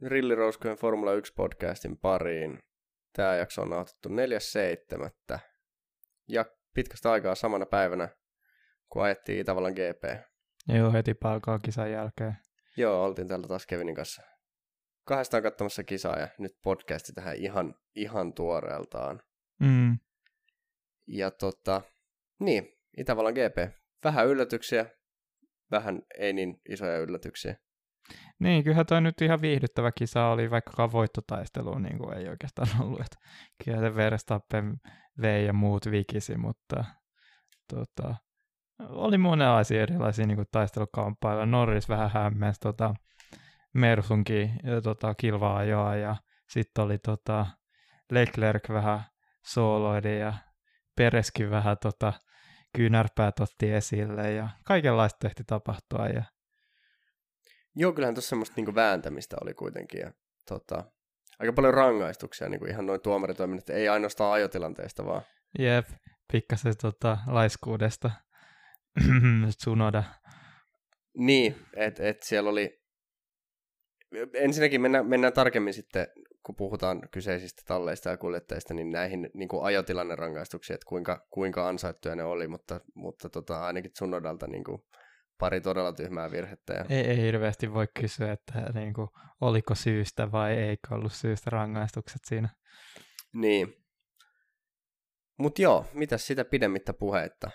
Tervetuloa Rillirouskujen Formula 1 podcastin pariin. Tämä jakso on nauhoitettu 4.7. Ja pitkästä aikaa samana päivänä, kun ajettiin Itävallan GP. Joo, heti palkaa kisan jälkeen. Joo, oltiin täällä taas Kevinin kanssa kahdestaan katsomassa kisaa ja nyt podcasti tähän ihan, ihan tuoreeltaan. Mm. Ja tota, niin, Itävallan GP. Vähän yllätyksiä, vähän ei niin isoja yllätyksiä. Niin, kyllähän toi nyt ihan viihdyttävä kisa oli, vaikka voittotaistelu niin kuin ei oikeastaan ollut. Että kyllä se Verstappen vei ja muut vikisi, mutta tota, oli monenlaisia erilaisia niin taistelukamppailla. Norris vähän hämmensi tota, Mersunkin tota, kilvaa ja sitten oli tota, Leclerc vähän sooloidi ja Pereskin vähän tota, kyynärpäät otti esille ja kaikenlaista tehti tapahtua ja Joo, kyllähän tuossa semmoista niinku vääntämistä oli kuitenkin. Ja, tota, aika paljon rangaistuksia niinku ihan noin tuomaritoiminnat, ei ainoastaan ajotilanteesta vaan. Jep, pikkasen tota, laiskuudesta Tsunoda. Niin, että et siellä oli... Ensinnäkin mennään, mennään tarkemmin sitten, kun puhutaan kyseisistä talleista ja kuljettajista, niin näihin niin kuin ajotilannerangaistuksiin, että kuinka, kuinka ansaittuja ne oli, mutta, mutta tota, ainakin Tsunodalta niin kuin, pari todella tyhmää virhettä. Ja... Ei, ei hirveästi voi kysyä, että niin kuin, oliko syystä vai eikö ollut syystä rangaistukset siinä. Niin. Mutta joo, mitä sitä pidemmittä puheetta?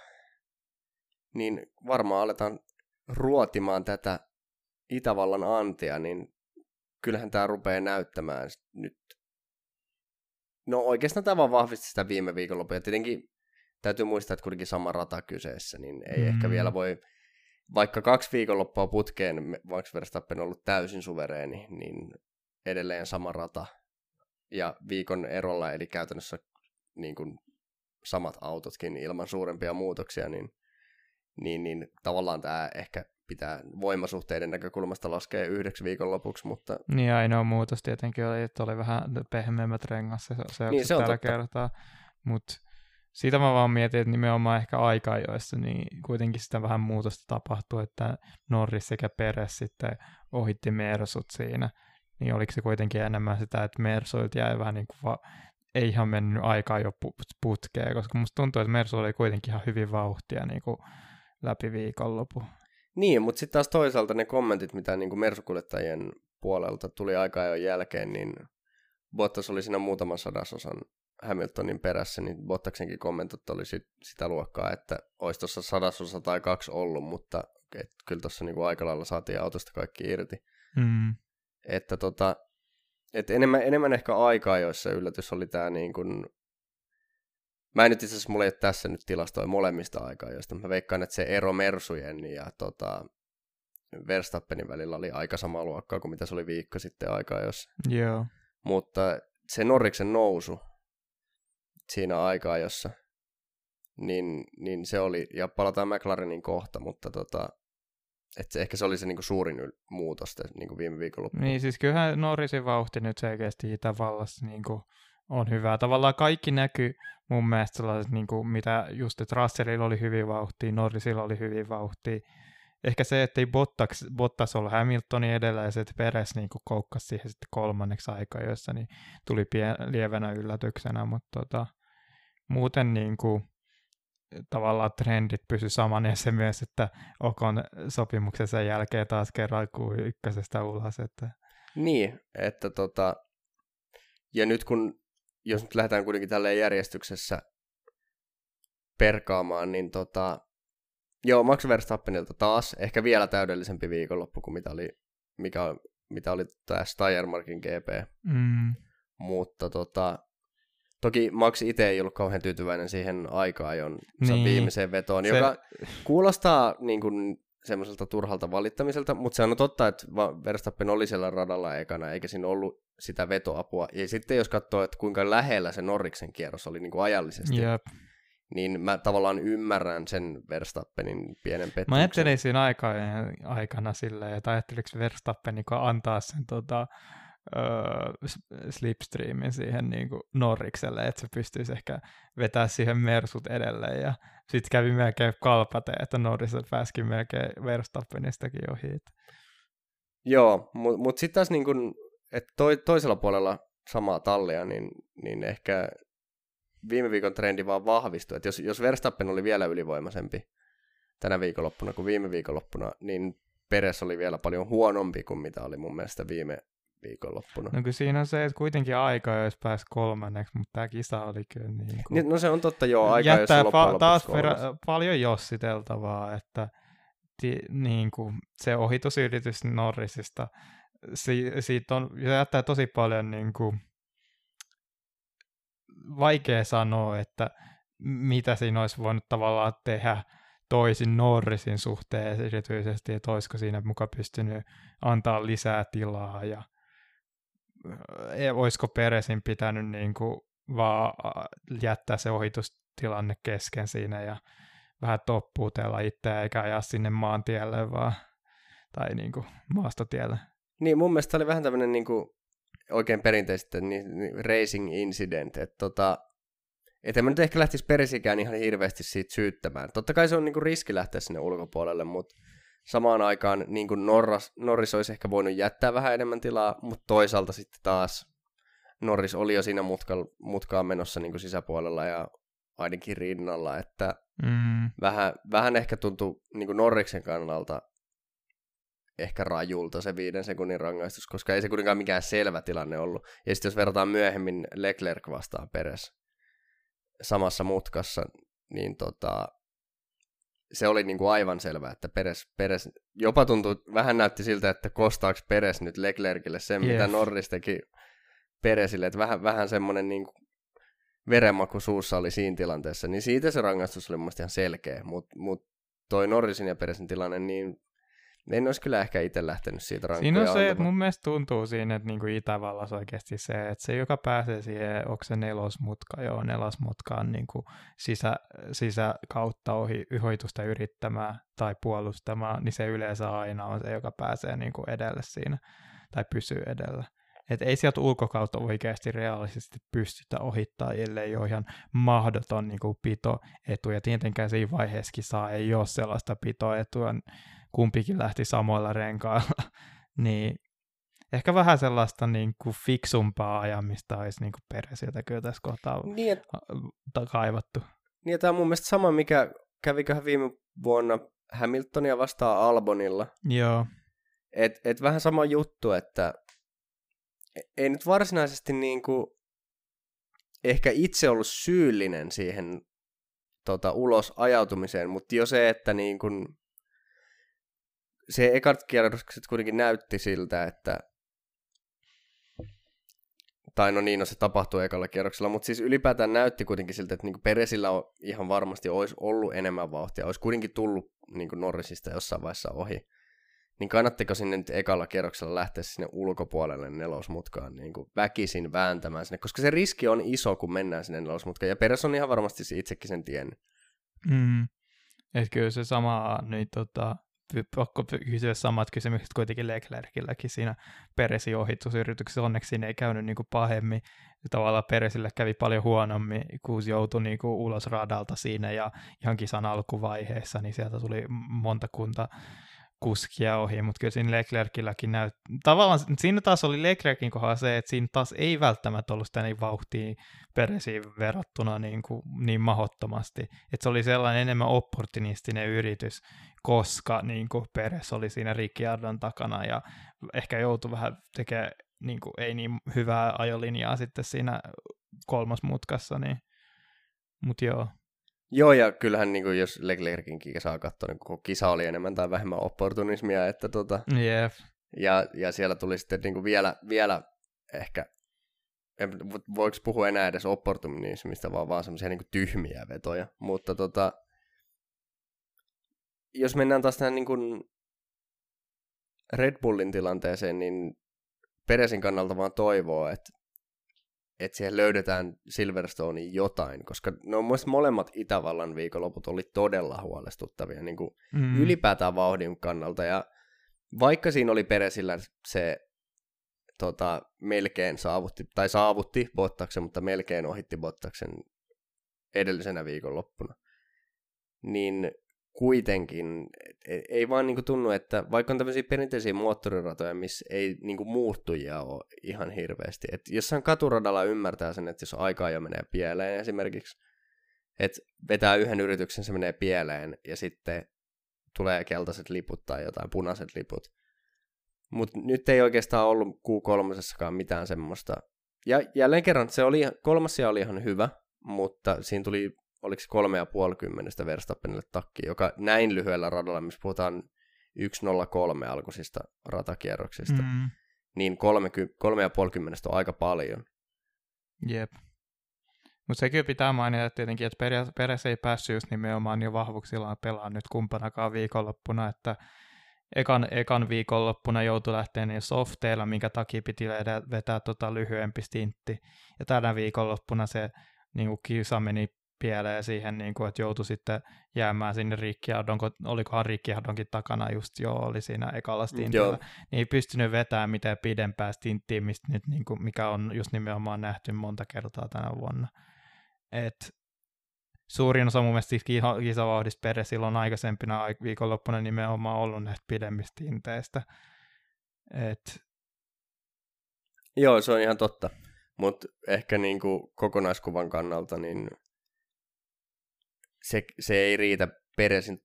Niin varmaan aletaan ruotimaan tätä Itävallan antia, niin kyllähän tämä rupeaa näyttämään nyt. No oikeastaan tämä vaan vahvisti sitä viime viikonloppuja. Tietenkin täytyy muistaa, että kuitenkin sama rata kyseessä, niin ei mm. ehkä vielä voi vaikka kaksi viikonloppua putkeen Max Verstappen on ollut täysin suvereeni, niin edelleen sama rata ja viikon erolla, eli käytännössä niin kuin samat autotkin ilman suurempia muutoksia, niin, niin, niin tavallaan tämä ehkä pitää voimasuhteiden näkökulmasta laskea yhdeksi viikonlopuksi, mutta... Niin ainoa muutos tietenkin oli, että oli vähän pehmeämmät rengas se, niin, se on tällä totta. kertaa, mutta siitä mä vaan mietin, että nimenomaan ehkä aika-ajoissa niin kuitenkin sitä vähän muutosta tapahtuu, että Norris sekä Peres sitten ohitti Mersut siinä, niin oliko se kuitenkin enemmän sitä, että Mersuilta jäi vähän niin kuin va- ei ihan mennyt aikaa jo putkeen, koska musta tuntuu, että Mersu oli kuitenkin ihan hyvin vauhtia niin kuin läpi viikonlopu. Niin, mutta sitten taas toisaalta ne kommentit, mitä niin kuin Mersukuljettajien puolelta tuli aikaa jo jälkeen, niin Bottas oli siinä muutaman sadasosan Hamiltonin perässä, niin Bottaksenkin kommentot oli sit, sitä luokkaa, että olisi tuossa sadasosa tai kaksi ollut, mutta et, kyllä tuossa niinku aika lailla saatiin autosta kaikki irti. Mm. Että tota, et enemmän, enemmän ehkä aikaa, joissa yllätys oli tämä niin kuin, Mä en nyt itse asiassa, mulla ei ole tässä nyt tilastoi molemmista aikaa, joista mä veikkaan, että se ero Mersujen ja tota, Verstappenin välillä oli aika sama luokkaa kuin mitä se oli viikko sitten aikaa, jos. Joo. Mutta se Norriksen nousu siinä aikaa, jossa niin, niin se oli, ja palataan McLarenin kohta, mutta tota, että se, ehkä se oli se niinku suurin yl- muutos niinku viime viikonloppuna. Niin, siis kyllähän Norrisin vauhti nyt selkeästi Itävallassa niinku on hyvä. Tavallaan kaikki näkyy mun mielestä sellaiset, niinku, mitä just, että Russellilla oli hyvin vauhtia, Norrisilla oli hyvin vauhtia. Ehkä se, että ei Bottas, Bottas ollut Hamiltonin edellä ja se, että Peres niin koukkasi siihen sitten kolmanneksi aikaa, jossa niin tuli pien, lievänä yllätyksenä, mutta tota, muuten niin kuin, tavallaan trendit pysy saman ja se myös, että Okon sopimuksen sen jälkeen taas kerran kuin ykkösestä ulos. Että... Niin, että tota, ja nyt kun, jos nyt lähdetään kuitenkin tälleen järjestyksessä perkaamaan, niin tota, joo, Max Verstappenilta taas ehkä vielä täydellisempi viikonloppu kuin mitä oli, mikä, mitä oli tämä Steiermarkin GP. Mm. Mutta tota, Toki Max itse ei ollut kauhean tyytyväinen siihen aikaan jon niin. viimeiseen vetoon, se... joka kuulostaa niin kuin, semmoiselta turhalta valittamiselta, mutta se on totta, että Verstappen oli siellä radalla ekana, eikä siinä ollut sitä vetoapua. Ja sitten jos katsoo, että kuinka lähellä se Norriksen kierros oli niin kuin ajallisesti, Jep. niin mä tavallaan ymmärrän sen Verstappenin pienen pettymyksen. Mä ajattelin siinä aikana silleen, että ajatteliko Verstappen niin antaa sen tota, öö, slipstreamin siihen niin kuin Norrikselle, että se pystyisi ehkä vetää siihen Mersut edelleen. Ja sitten kävi melkein kalpate, että Norris pääsikin melkein Verstappenistakin ohi. Joo, mutta mut sitten taas niin kun, että toi, toisella puolella samaa tallia, niin, niin ehkä viime viikon trendi vaan vahvistui. Että jos, jos Verstappen oli vielä ylivoimaisempi tänä viikonloppuna kuin viime viikonloppuna, niin Peres oli vielä paljon huonompi kuin mitä oli mun mielestä viime viikonloppuna. No kyllä siinä on se, että kuitenkin aika, jos pääsi kolmanneksi, mutta tämä kisa oli kyllä niin kuin... Niin, no se on totta joo, aika, jos fa- taas perä... paljon jossiteltavaa, että ti- niin kuin se ohitusyritys Norrisista, si- siitä on, se jättää tosi paljon niin kuin, vaikea sanoa, että mitä siinä olisi voinut tavallaan tehdä toisin Norrisin suhteen erityisesti, että olisiko siinä muka pystynyt antaa lisää tilaa ja olisiko Peresin pitänyt niin kuin vaan jättää se ohitustilanne kesken siinä ja vähän toppuutella itseä eikä ajaa sinne maantielle vaan, tai niin kuin maastotielle. Niin, mun mielestä oli vähän tämmöinen niin kuin, oikein perinteisesti niin, niin racing incident, että tota, et en mä nyt ehkä lähtisi perisikään ihan hirveästi siitä syyttämään. Totta kai se on niinku riski lähteä sinne ulkopuolelle, mutta samaan aikaan niinku Norras, Norris olisi ehkä voinut jättää vähän enemmän tilaa, mutta toisaalta sitten taas Norris oli jo siinä mutkalla, mutkaan menossa niinku sisäpuolella ja ainakin rinnalla, että mm. vähän, vähän ehkä tuntui niinku Norriksen kannalta ehkä rajulta se viiden sekunnin rangaistus, koska ei se kuitenkaan mikään selvä tilanne ollut. Ja sitten jos verrataan myöhemmin Leclerc vastaan Peres, samassa mutkassa, niin tota, se oli niin kuin aivan selvää, että Peres, Peres jopa tuntui, vähän näytti siltä, että kostaako Peres nyt Leclercille sen, yes. mitä Norris teki Peresille, että vähän, vähän semmoinen niin kuin verenmaku suussa oli siinä tilanteessa, niin siitä se rangaistus oli mun ihan selkeä, mutta mut toi Norrisin ja Peresin tilanne, niin en olisi kyllä ehkä itse lähtenyt siitä rankkoja Siinä on se, antamaan. että mun mielestä tuntuu siinä, että niinku Itävallassa oikeasti se, että se, joka pääsee siihen, onko se nelosmutka, joo, nelosmutkaan niinku sisä, sisäkautta ohi yhoitusta yrittämään tai puolustamaan, niin se yleensä aina on se, joka pääsee niinku edelle siinä tai pysyy edellä. Että ei sieltä ulkokautta oikeasti reaalisesti pystytä ohittaa, ellei ole ihan mahdoton niin kuin pitoetu. Ja tietenkään siinä vaiheessa saa ei ole sellaista pitoetua, kumpikin lähti samoilla renkailla, niin ehkä vähän sellaista niin kuin fiksumpaa ajamista olisi niin kuin peräsiltä kyllä tässä kohtaa niin, et, kaivattu. Niin, tämä on mun mielestä sama, mikä käviköhän viime vuonna Hamiltonia vastaan Albonilla. Joo. Et, et vähän sama juttu, että e, ei nyt varsinaisesti niin kuin ehkä itse ollut syyllinen siihen tota, ulos ajautumiseen, mutta jo se, että niin kuin se ekat kierrokset kuitenkin näytti siltä, että tai no niin, no se tapahtui ekalla kierroksella, mutta siis ylipäätään näytti kuitenkin siltä, että niinku Peresillä on ihan varmasti olisi ollut enemmän vauhtia, olisi kuitenkin tullut niinku Norrisista jossain vaiheessa ohi. Niin kannattiko sinne nyt ekalla kierroksella lähteä sinne ulkopuolelle nelosmutkaan niin kuin väkisin vääntämään sinne, koska se riski on iso, kun mennään sinne nelosmutkaan, ja Peres on ihan varmasti itsekin sen tiennyt. Mm. Että kyllä se sama, niin tota, pakko kysyä samat kysymykset kuitenkin Leclercilläkin siinä Peresin ohitusyrityksessä. Onneksi siinä ei käynyt niin kuin pahemmin. Tavallaan Peresille kävi paljon huonommin, kun joutui niin kuin ulos radalta siinä ja ihan kisan alkuvaiheessa, niin sieltä tuli monta kunta kuskia ohi, mutta kyllä siinä Leclercilläkin näyt... Tavallaan siinä taas oli Leclerkin kohdalla se, että siinä taas ei välttämättä ollut sitä niin vauhtia Peresiin verrattuna niin, kuin, niin mahottomasti. Että se oli sellainen enemmän opportunistinen yritys, koska niin kuin Peres oli siinä Ricciardon takana ja ehkä joutui vähän tekemään niin kuin, ei niin hyvää ajolinjaa sitten siinä kolmosmutkassa, niin mutta joo. Joo, ja kyllähän niin kuin, jos Leclerkin saa katsoa, niin koko kisa oli enemmän tai vähemmän opportunismia, että tota, yep. ja, ja siellä tuli sitten niin kuin vielä, vielä ehkä, voiko puhua enää edes opportunismista, vaan vaan semmoisia niin tyhmiä vetoja, mutta tota, jos mennään taas tähän niin kuin Red Bullin tilanteeseen, niin Peresin kannalta vaan toivoo, että, että siihen löydetään Silverstonein jotain, koska ne on myös molemmat Itävallan viikonloput oli todella huolestuttavia niin kuin mm. ylipäätään vauhdin kannalta. Ja vaikka siinä oli Peresillä se tota, melkein saavutti, tai saavutti Bottaksen, mutta melkein ohitti Bottaksen edellisenä viikonloppuna, niin kuitenkin, ei, ei vaan niinku tunnu, että vaikka on tämmöisiä perinteisiä moottoriratoja, missä ei niinku muuttujia ole ihan hirveästi. että jossain katuradalla ymmärtää sen, että jos aikaa jo menee pieleen esimerkiksi, että vetää yhden yrityksen, se menee pieleen ja sitten tulee keltaiset liput tai jotain punaiset liput. Mutta nyt ei oikeastaan ollut Q3 mitään semmoista. Ja jälleen kerran, se oli, kolmas oli ihan hyvä, mutta siinä tuli, oliko se kolme ja puoli kymmenestä Verstappenille takki, joka näin lyhyellä radalla, missä puhutaan 1.03 alkuisista ratakierroksista, mm. niin kolme, kolme ja puoli kymmenestä on aika paljon. Jep. Mutta sekin pitää mainita tietenkin, että Peres ei päässyt just nimenomaan jo vahvuuksillaan pelaa nyt kumpanakaan viikonloppuna, että ekan, ekan viikonloppuna joutui lähteä niin softeilla, minkä takia piti vetää, vetää tota lyhyempi stintti. Ja tänä viikonloppuna se niin kuin kisa meni pieleen siihen, niin kuin, että joutui sitten jäämään sinne Ricciardon, olikohan Ricciardonkin takana just jo, oli siinä ekalla stintillä, niin ei pystynyt vetämään mitään pidempää stinttiä, mistä nyt, niin kuin, mikä on just nimenomaan nähty monta kertaa tänä vuonna. Et suurin osa mun mielestä kisavauhdista Pere silloin aikaisempina viikonloppuna nimenomaan ollut näistä pidemmistä tinteistä. Et... Joo, se on ihan totta. Mutta ehkä niinku kokonaiskuvan kannalta niin se, se ei riitä Peresin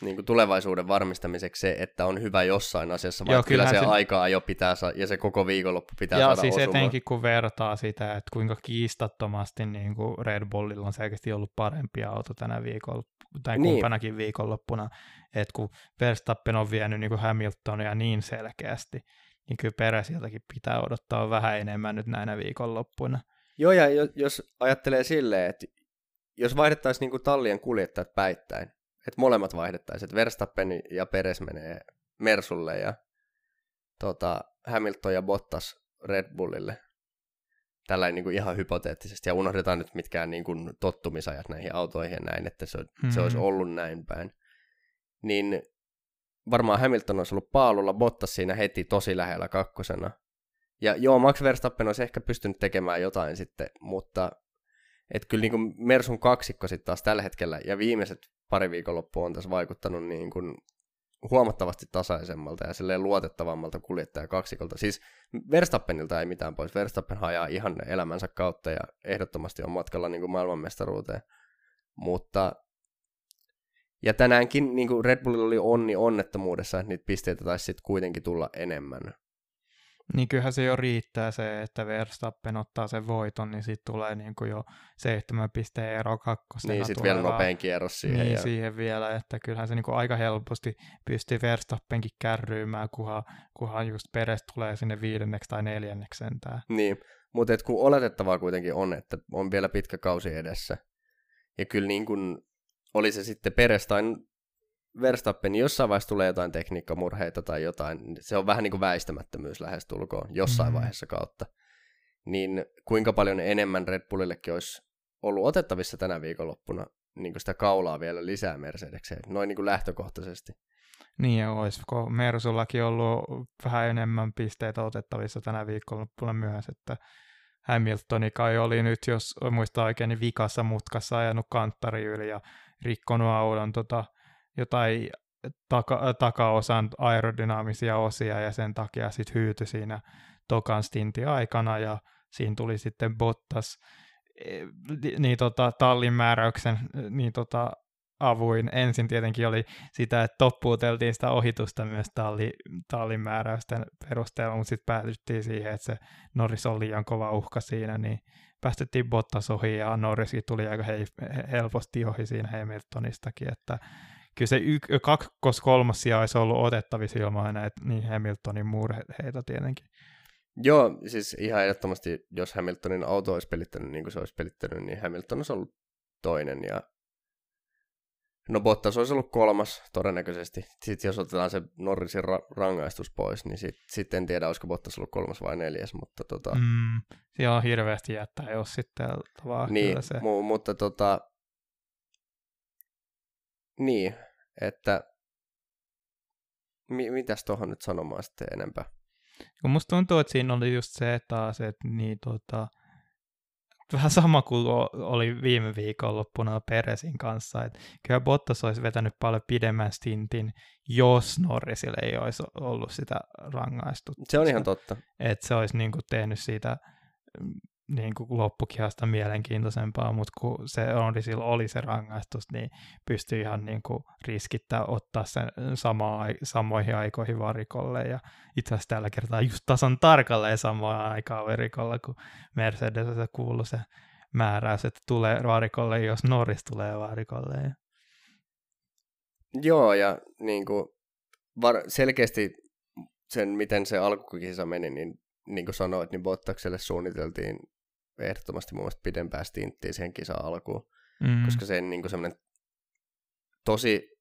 niin kuin tulevaisuuden varmistamiseksi se, että on hyvä jossain asiassa, vaan Joo, kyllä se, se aikaa jo pitää saa, ja se koko viikonloppu pitää ja saada siis osumaan. etenkin kun vertaa sitä, että kuinka kiistattomasti niin kuin Red Bullilla on selkeästi ollut parempi auto tänä viikolla, tai niin. kumpanakin viikonloppuna, että kun Verstappen on vienyt niin kuin Hamiltonia niin selkeästi, niin kyllä Peresiltäkin pitää odottaa vähän enemmän nyt näinä viikonloppuina. Joo, ja jos ajattelee silleen, että jos vaihdettaisiin niin kuin tallien kuljettajat päittäin, että molemmat vaihdettaisiin, että Verstappen ja Peres menee Mersulle ja tota, Hamilton ja Bottas Red Bullille. Tällainen niin kuin ihan hypoteettisesti, ja unohdetaan nyt mitkään niin kuin tottumisajat näihin autoihin ja näin, että se, mm-hmm. se olisi ollut näin päin. Niin varmaan Hamilton olisi ollut paalulla, Bottas siinä heti tosi lähellä kakkosena. Ja joo, Max Verstappen olisi ehkä pystynyt tekemään jotain sitten, mutta että kyllä niin kuin Mersun kaksikko sitten taas tällä hetkellä, ja viimeiset pari viikonloppua on tässä vaikuttanut niin kuin huomattavasti tasaisemmalta ja silleen luotettavammalta kuljettaja kaksikolta. Siis Verstappenilta ei mitään pois. Verstappen hajaa ihan elämänsä kautta ja ehdottomasti on matkalla niin kuin maailmanmestaruuteen. Mutta ja tänäänkin niin kuin Red Bullilla oli onni onnettomuudessa, että niitä pisteitä taisi sitten kuitenkin tulla enemmän. Niin kyllähän se jo riittää se, että Verstappen ottaa sen voiton, niin sitten tulee niin kuin jo seitsemän pisteen ero kakkosena. Niin, sitten vielä nopein kierros siihen. Niin, ja... siihen vielä, että kyllähän se niin kuin aika helposti pystyy Verstappenkin kärryymään, kunhan, kunhan just Peres tulee sinne viidenneksi tai neljänneksi sentään. Niin, mutta kun oletettavaa kuitenkin on, että on vielä pitkä kausi edessä. Ja kyllä niin kuin oli se sitten Peres tai Verstappen jossain vaiheessa tulee jotain tekniikkamurheita tai jotain, se on vähän niin kuin väistämättömyys lähestulkoon jossain mm-hmm. vaiheessa kautta. Niin kuinka paljon enemmän Red Bullillekin olisi ollut otettavissa tänä viikonloppuna niin kuin sitä kaulaa vielä lisää Mercedekseen, noin niin kuin lähtökohtaisesti. Niin ja olisiko Mersullakin ollut vähän enemmän pisteitä otettavissa tänä viikonloppuna myös, että Hamiltoni kai oli nyt, jos muistaa oikein, niin vikassa mutkassa ajanut kanttari yli ja rikkonut auton tota, jotain taka, takaosan aerodynaamisia osia ja sen takia sitten hyytyi siinä tokan stintin aikana ja siinä tuli sitten Bottas e, niin tota, tallin määräyksen niin tota, avuin. Ensin tietenkin oli sitä, että toppuuteltiin sitä ohitusta myös talli, tallin määräysten perusteella, mutta sitten päädyttiin siihen, että se Norris on liian kova uhka siinä, niin päästettiin Bottas ohi ja Norriskin tuli aika helposti ohi siinä Hamiltonistakin, että kyllä se y- kakkos kolmas sija olisi ollut otettavissa ilman näitä niin Hamiltonin murheita tietenkin. Joo, siis ihan ehdottomasti, jos Hamiltonin auto olisi pelittänyt niin kuin se olisi pelittänyt, niin Hamilton olisi ollut toinen ja No Bottas olisi ollut kolmas todennäköisesti. Sitten jos otetaan se Norrisin ra- rangaistus pois, niin sitten sit en tiedä, olisiko Bottas ollut kolmas vai neljäs, mutta tota... Mm, siellä on hirveästi jättää, jos sitten vaan niin, se... mu- mutta tota, niin, että mi- mitäs tuohon nyt sanomaan sitten enempää? Kun musta tuntuu, että siinä oli just se taas, että niin, tota, vähän sama kuin oli viime viikonloppuna Peresin kanssa, että kyllä Bottas olisi vetänyt paljon pidemmän stintin, jos Norrisille ei olisi ollut sitä rangaistusta. Se on ihan totta. Että se olisi niin kuin tehnyt siitä niin kuin loppukihasta mielenkiintoisempaa, mutta kun se on, sillä oli se rangaistus, niin pystyi ihan niin kuin riskittää ottaa sen samaa, samoihin aikoihin varikolle, ja itse asiassa tällä kertaa just tasan tarkalleen samaan aikaan varikolla, kun Mercedes kuului se määräys, että tulee varikolle, jos Norris tulee varikolle. Joo, ja niin kuin var- selkeästi sen, miten se alkukisa meni, niin niin kuin sanoit, niin Bottakselle suunniteltiin ehdottomasti mun mielestä pidempää stinttiä siihen kisan alkuun, mm. koska se niin semmoinen tosi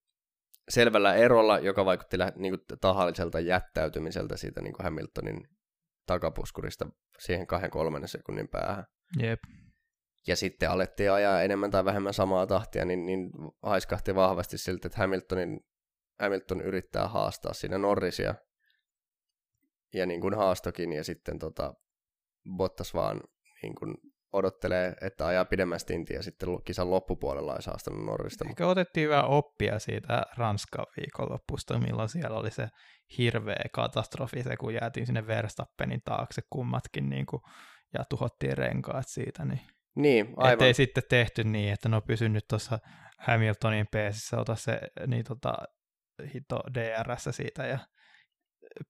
selvällä erolla, joka vaikutti niin kuin tahalliselta jättäytymiseltä siitä niin kuin Hamiltonin takapuskurista siihen kahden kolmannen sekunnin päähän. Jep. Ja sitten alettiin ajaa enemmän tai vähemmän samaa tahtia, niin, niin haiskahti vahvasti siltä, että Hamiltonin, Hamilton yrittää haastaa siinä Norrisia. Ja niin kuin haastokin, ja sitten tota, Bottas vaan niin kuin odottelee, että ajaa pidemmän stintin ja sitten kisan loppupuolella olisi haastanut Norrista. Ehkä otettiin vähän oppia siitä Ranskan viikonloppusta, milloin siellä oli se hirveä katastrofi, se kun jäätiin sinne Verstappenin taakse kummatkin niin kuin, ja tuhottiin renkaat siitä. Niin, niin aivan. Ettei sitten tehty niin, että no pysy nyt tuossa Hamiltonin peesissä, ota se niin tota, hito DRS siitä ja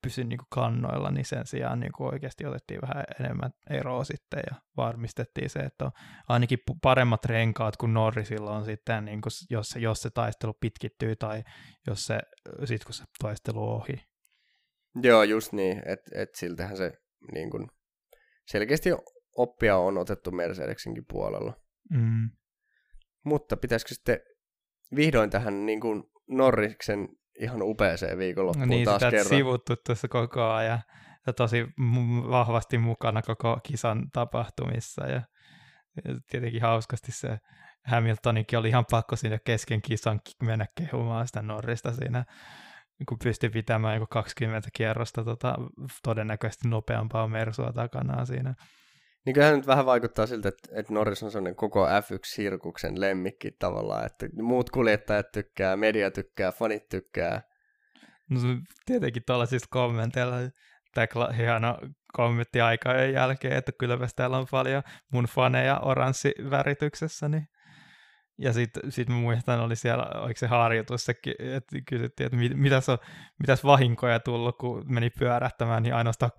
pysy niin kuin kannoilla, niin sen sijaan niin kuin oikeasti otettiin vähän enemmän eroa sitten ja varmistettiin se, että on ainakin paremmat renkaat kuin Norrisilla on sitten, niin kuin, jos, se, jos se taistelu pitkittyy tai jos se, sit kun se taistelu on ohi. Joo, just niin, että et siltähän se niin kuin, selkeästi oppia on otettu Mercedesinkin puolella. Mm. Mutta pitäisikö sitten vihdoin tähän niin kuin Norriksen ihan upeeseen viikonloppuun no niin, taas kerran. sivuttu tuossa koko ajan ja tosi vahvasti mukana koko kisan tapahtumissa ja, tietenkin hauskasti se Hamiltonikin oli ihan pakko siinä kesken kisan mennä kehumaan sitä Norrista siinä, kun pystyi pitämään joku 20 kierrosta tota, todennäköisesti nopeampaa Mersua takanaan siinä. Niin kyllähän nyt vähän vaikuttaa siltä, että, että Norris on sellainen koko F1-sirkuksen lemmikki tavallaan, että muut kuljettajat tykkää, media tykkää, fanit tykkää. No tietenkin tuollaisista kommenteilla, tämä hieno kommentti aikojen jälkeen, että kyllä täällä on paljon mun faneja oranssivärityksessä, niin ja sitten sit mä muistan, oli siellä, oliko se harjoitus, että kysyttiin, että mit, mitäs, on, mitäs vahinkoja tullut, kun meni pyörähtämään, niin ainoastaan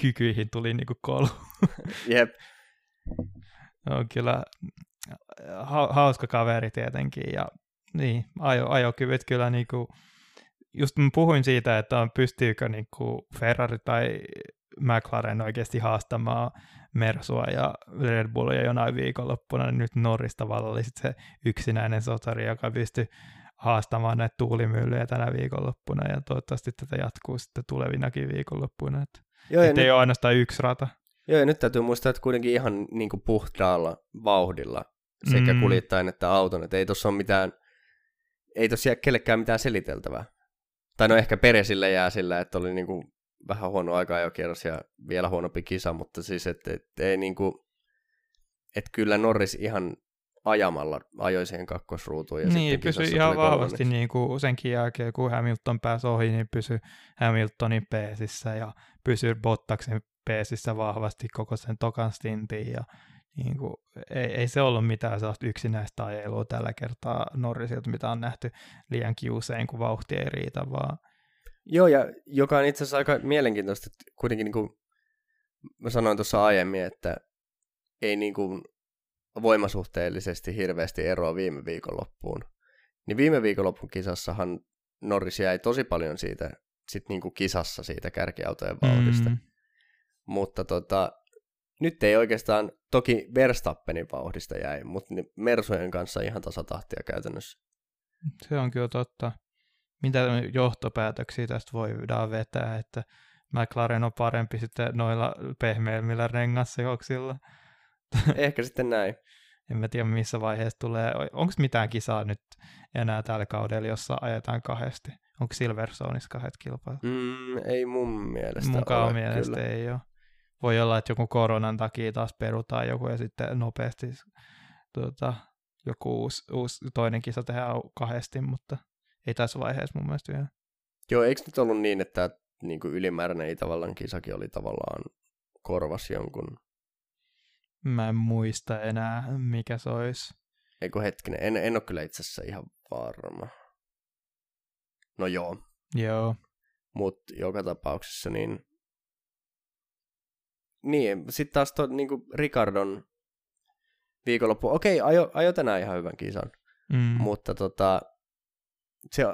kykyihin tuli niinku kolu. Jep. on kyllä ha- hauska kaveri tietenkin ja niin, ajo, ajokyvyt kyllä niinku, just mä puhuin siitä, että on, pystyykö niinku Ferrari tai McLaren oikeasti haastamaan Mersua ja Red Bullia jonain viikonloppuna, niin nyt Norris tavallaan oli se yksinäinen sotari, joka pystyi haastamaan näitä tuulimyllyjä tänä viikonloppuna ja toivottavasti tätä jatkuu sitten tulevinakin viikonloppuina. Että Joo, Että nyt, ei ole ainoastaan yksi rata. Joo, ja nyt täytyy muistaa, että kuitenkin ihan niin kuin puhtaalla vauhdilla sekä mm. kuljettajan että auton, että ei tuossa ole mitään, ei tuossa jää kellekään mitään seliteltävää. Tai no ehkä Peresille jää sillä, että oli niin kuin vähän huono aika jo kierros ja vielä huonompi kisa, mutta siis, että, että ei niin kuin, että kyllä Norris ihan ajamalla ajoi siihen kakkosruutuun. Ja niin, pysyi ihan vahvasti niin kuin senkin jälkeen, kun Hamilton pääsi ohi, niin pysyi Hamiltonin peesissä ja pysyi Bottaksen peesissä vahvasti koko sen tokan stintin ja niin kuin, ei, ei, se ollut mitään sellaista yksinäistä ajelua tällä kertaa Norrisilta, mitä on nähty liiankin usein, kun vauhti ei riitä, vaan... Joo, ja joka on itse asiassa aika mielenkiintoista, että kuitenkin niin kuin mä sanoin tuossa aiemmin, että ei niin kuin voimasuhteellisesti hirveästi eroa viime viikonloppuun. Niin viime viikonloppun kisassahan Norris jäi tosi paljon siitä sit niinku kisassa siitä kärkiautojen vauhdista. Mm. Mutta tota, nyt ei oikeastaan, toki Verstappenin vauhdista jäi, mutta Mersujen kanssa ihan tasatahtia käytännössä. Se on kyllä totta. Mitä johtopäätöksiä tästä voidaan vetää, että McLaren on parempi sitten noilla pehmeämmillä rengasseoksilla? Ehkä sitten näin. En mä tiedä, missä vaiheessa tulee. Onko mitään kisaa nyt enää tällä kaudella, jossa ajetaan kahdesti? Onko Silverstoneissa kahdet kilpailut? Mm, ei mun mielestä Mukaan ole, mielestä kyllä. ei ole. voi olla, että joku koronan takia taas perutaan joku ja sitten nopeasti tuota, joku uusi, uusi toinen kisa tehdään kahdesti, mutta ei tässä vaiheessa mun mielestä vielä. Joo, eikö nyt ollut niin, että niin kuin ylimääräinen Itävallan kisakin oli tavallaan korvas jonkun? Mä en muista enää, mikä se olisi. Eikö hetkinen, en, en ole kyllä itse asiassa ihan varma. No joo. Joo. Mutta joka tapauksessa niin... Niin, sitten taas tuo niinku Ricardon viikonloppu. Okei, ajo, ajo tänään ihan hyvän kisan. Mm. Mutta tota, se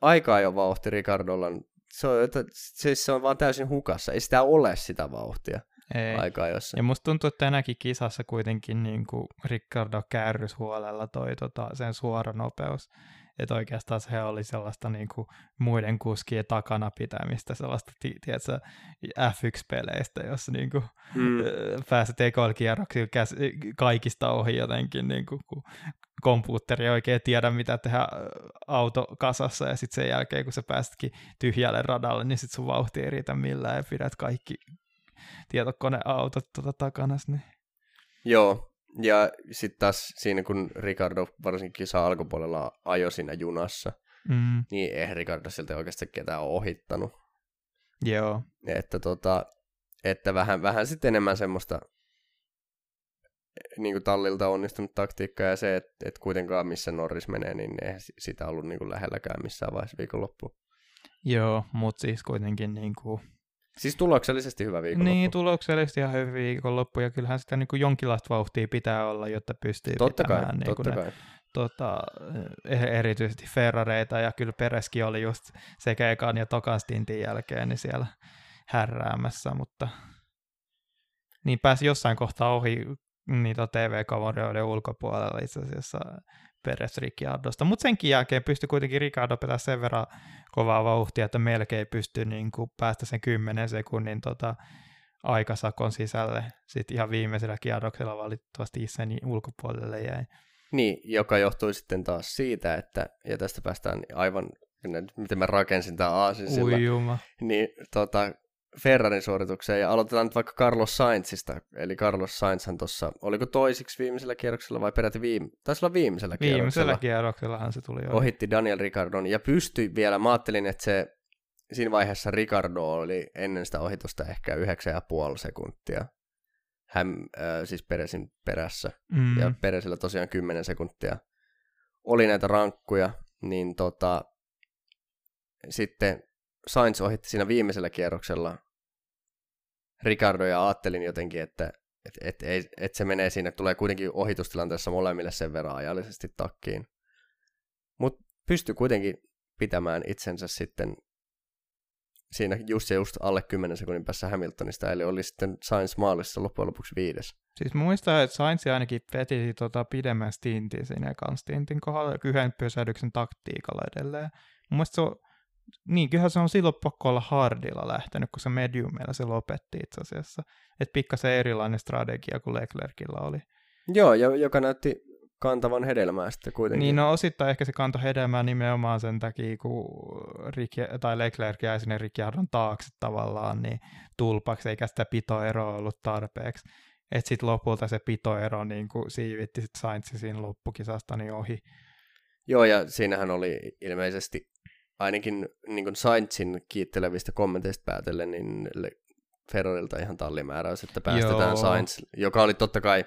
aika jo vauhti Ricardolla, se on, että, se, se on vaan täysin hukassa. Ei sitä ole sitä vauhtia Ei. aikaa jossa. Ja musta tuntuu, että tänäkin kisassa kuitenkin niin kuin Ricardo kärrys huolella toi tota, sen suora nopeus. Että oikeastaan se oli sellaista niin kuin muiden kuskien takana pitämistä, sellaista tiedätkö, F1-peleistä, jossa niin kuin, Mm. pääset ekoilla kierroksilla käs- kaikista ohi jotenkin, niin kuin, kun kompuutteri ei oikein tiedä, mitä tehdä autokasassa, ja sitten sen jälkeen, kun sä pääsetkin tyhjälle radalle, niin sitten sun vauhti ei riitä millään, ja pidät kaikki tietokoneautot tuota takana. Niin. Joo, ja sitten taas siinä, kun Ricardo varsinkin kisa alkupuolella ajoi siinä junassa, Mm, niin eihän Ricardo siltä oikeasti ketään ole ohittanut. joo, Että, tota, että vähän, vähän sitten enemmän semmoista niin kuin tallilta onnistunut taktiikkaa ja se, että, että kuitenkaan missä Norris menee, niin eihän si- sitä ollut niin kuin lähelläkään missään vaiheessa viikonloppu. joo, mutta siis kuitenkin niin kuin, Siis tuloksellisesti hyvä viikonloppu. niin tuloksellisesti ihan hyvä viikonloppu, ja kyllähän sitä niin kuin jonkinlaista vauhtia pitää olla, jotta pystyy totta kai, pitämään niin kuin totta ne kai. tota, eh- erityisesti Ferrareita, ja kyllä Pereskin oli just sekä ekan ja tokan stintin jälkeen niin siellä härräämässä, mutta niin pääsi jossain kohtaa ohi niitä TV-kameroiden ulkopuolella itse asiassa Peres Ricciardosta, mutta senkin jälkeen pystyi kuitenkin Ricardo pitää sen verran kovaa vauhtia, että melkein pystyi niin kuin päästä sen 10 sekunnin tota, aikasakon sisälle. Sitten ihan viimeisellä kierroksella valitettavasti itseni ulkopuolelle jäi. Niin, joka johtui sitten taas siitä, että, ja tästä päästään aivan, miten mä rakensin tämän aasin sillä, niin tota, Ferrarin suoritukseen, ja aloitetaan nyt vaikka Carlos Sainzista, eli Carlos Sainzhan tuossa, oliko toisiksi viimeisellä kierroksella vai peräti viime, taisi olla viimeisellä Viimeisellä kierroksella, kierroksellahan se tuli ohi. ohitti Daniel Ricardon, ja pystyi vielä, mä ajattelin, että se siinä vaiheessa Ricardo oli ennen sitä ohitusta ehkä 9,5 sekuntia, hän äh, siis Peresin perässä, Mm. ja Peresillä tosiaan 10 sekuntia. Oli näitä rankkuja, niin tota, sitten Sainz ohitti siinä viimeisellä kierroksella Ricardo ja ajattelin jotenkin, että et, et, et, et se menee siinä, tulee kuitenkin ohitustilanteessa molemmille sen verran ajallisesti takkiin. Mutta pystyi kuitenkin pitämään itsensä sitten siinä just ja just alle 10 sekunnin päässä Hamiltonista, eli oli sitten Sainz maalissa loppujen lopuksi viides. Siis muistaa, että Sainz ainakin veti tota pidemmän stintin siinä ekan stintin kohdalla yhden pysähdyksen taktiikalla edelleen. Mun mielestä se on, niin kyllähän se on silloin pakko olla hardilla lähtenyt, kun se mediumilla se lopetti itse asiassa. Että pikkasen erilainen strategia kuin Leclercillä oli. Joo, ja joka näytti kantavan hedelmää sitten kuitenkin. Niin no osittain ehkä se kantoi hedelmää nimenomaan sen takia, kun Ricky, tai Leclerc jäi sinne Ricciardon taakse tavallaan niin tulpaksi, eikä sitä pitoeroa ollut tarpeeksi. Että sitten lopulta se pitoero niin kuin siivitti sit Sainzin siinä loppukisasta niin ohi. Joo, ja siinähän oli ilmeisesti ainakin niin kuin Sainzin kiittelevistä kommenteista päätellen, niin Ferrarilta ihan tallimääräys, että päästetään Joo. Sainz, joka oli totta kai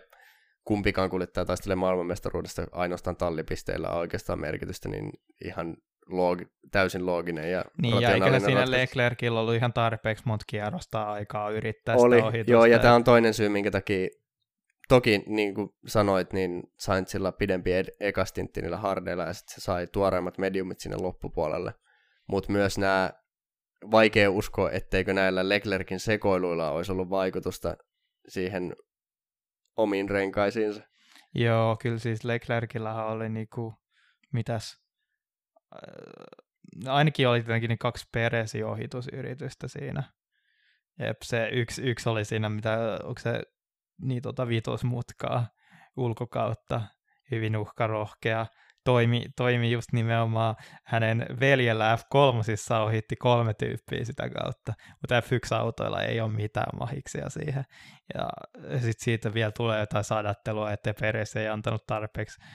kumpikaan kuljettaja taistelee maailmanmestaruudesta ainoastaan tallipisteillä oikeastaan merkitystä, niin ihan loogi, täysin looginen ja Niin, ja eikä siinä ratkaisu. Leclercillä ollut ihan tarpeeksi monta kierrosta aikaa yrittää Oli, sitä ohitusta. joo, ja tämä on toinen syy, minkä takia, toki niin kuin sanoit, niin Sainzilla pidempi ed- ekastintti niillä hardeilla, ja sitten se sai tuoreimmat mediumit sinne loppupuolelle. Mutta myös nämä, vaikea uskoa, etteikö näillä Leclerkin sekoiluilla olisi ollut vaikutusta siihen omiin renkaisiinsa. Joo, kyllä siis Leclercillähän oli niinku, mitäs, äh, ainakin oli tietenkin ne kaksi Peresin ohitusyritystä siinä. Jep, se yksi, yksi oli siinä, mitä, onko se niin tota vitosmutkaa ulkokautta, hyvin uhkarohkea. toimi, toimi just nimenomaan hänen veljellä F3 ohitti kolme tyyppiä sitä kautta, mutta F1-autoilla ei ole mitään mahiksia siihen. Ja sitten siitä vielä tulee jotain sadattelua, että Peres ei antanut tarpeeksi.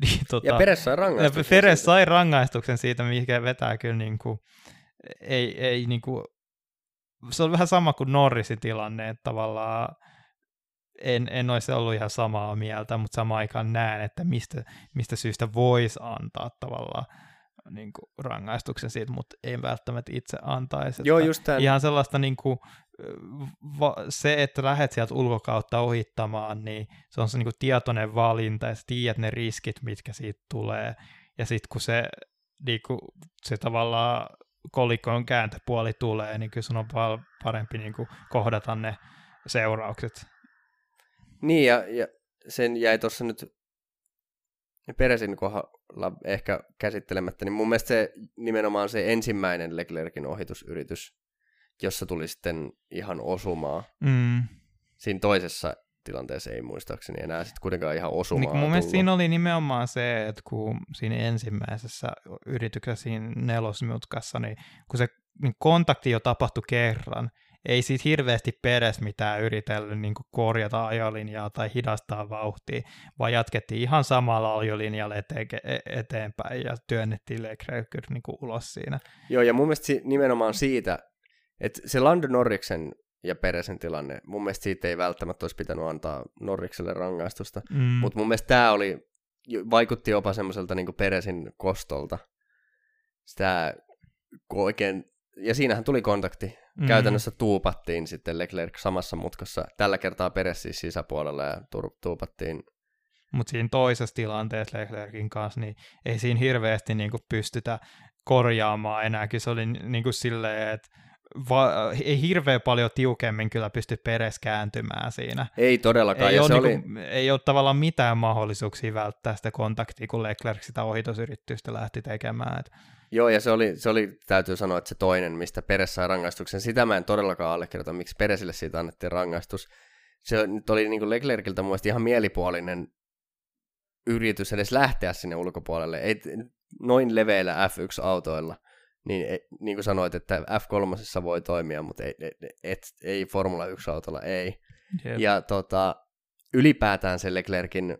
Niin, tota, ja Peres sai rangaistuksen. Peres siitä. sai rangaistuksen siitä, mikä vetää kyllä niin kuin, ei, ei niin kuin, se on vähän sama kuin Norrisin tilanne, että tavallaan en, en olisi ollut ihan samaa mieltä, mutta samaan aikaan näen, että mistä, mistä syystä voisi antaa tavallaan niin kuin rangaistuksen siitä, mutta ei välttämättä itse antaisi. Joo, just tämän. Ihan sellaista niin kuin, va, se, että lähdet sieltä ulkokautta ohittamaan, niin se on se niin kuin tietoinen valinta ja sä tiedät ne riskit, mitkä siitä tulee. Ja sitten kun se, niin kuin, se tavallaan kolikon kääntöpuoli tulee, niin kyllä sun on parempi niin kuin kohdata ne seuraukset. Niin, ja, ja sen jäi tuossa nyt Peresin kohdalla ehkä käsittelemättä, niin mun mielestä se nimenomaan se ensimmäinen Leclerkin ohitusyritys, jossa tuli sitten ihan osumaa. Mm. Siinä toisessa tilanteessa ei muistaakseni enää sitten kuitenkaan ihan osumaa niin, Mun mielestä siinä oli nimenomaan se, että kun siinä ensimmäisessä yrityksessä siinä nelosmutkassa, niin kun se niin kontakti jo tapahtui kerran, ei siitä hirveästi peres mitään yritellyt niin korjata ajolinjaa tai hidastaa vauhtia, vaan jatkettiin ihan samalla ajolinjalla eteen, e-, eteenpäin ja työnnettiin Leclerc niin ulos siinä. Joo, ja mun mielestä nimenomaan siitä, että se Lando Norriksen ja Peresen tilanne, mun mielestä siitä ei välttämättä olisi pitänyt antaa Norrikselle rangaistusta, mm. mutta mun mielestä tämä oli, vaikutti jopa semmoiselta niin Peresin kostolta. Sitä oikein, ja siinähän tuli kontakti Mm. Käytännössä tuupattiin sitten Leclerc samassa mutkassa, tällä kertaa Peres siis sisäpuolella ja tuupattiin. Mutta siinä toisessa tilanteessa Leclercin kanssa, niin ei siinä hirveästi niinku pystytä korjaamaan enääkin. Se oli niinku silleen, että va- ei hirveän paljon tiukemmin kyllä pysty Peres kääntymään siinä. Ei todellakaan. Ei, ja ole, se niinku, oli... ei ole tavallaan mitään mahdollisuuksia välttää sitä kontaktia, kun Leclerc sitä ohitusyritystä lähti tekemään. Et Joo, ja se oli, se oli, täytyy sanoa, että se toinen, mistä Peres sai rangaistuksen, sitä mä en todellakaan allekirjoita, miksi Peresille siitä annettiin rangaistus. Se nyt oli niin Leclerciltä mun ihan mielipuolinen yritys edes lähteä sinne ulkopuolelle. Ei, noin leveillä F1-autoilla, niin, ei, niin kuin sanoit, että F3 voi toimia, mutta ei, et, ei Formula 1-autolla, ei. Yep. Ja tota, ylipäätään se Leclerkin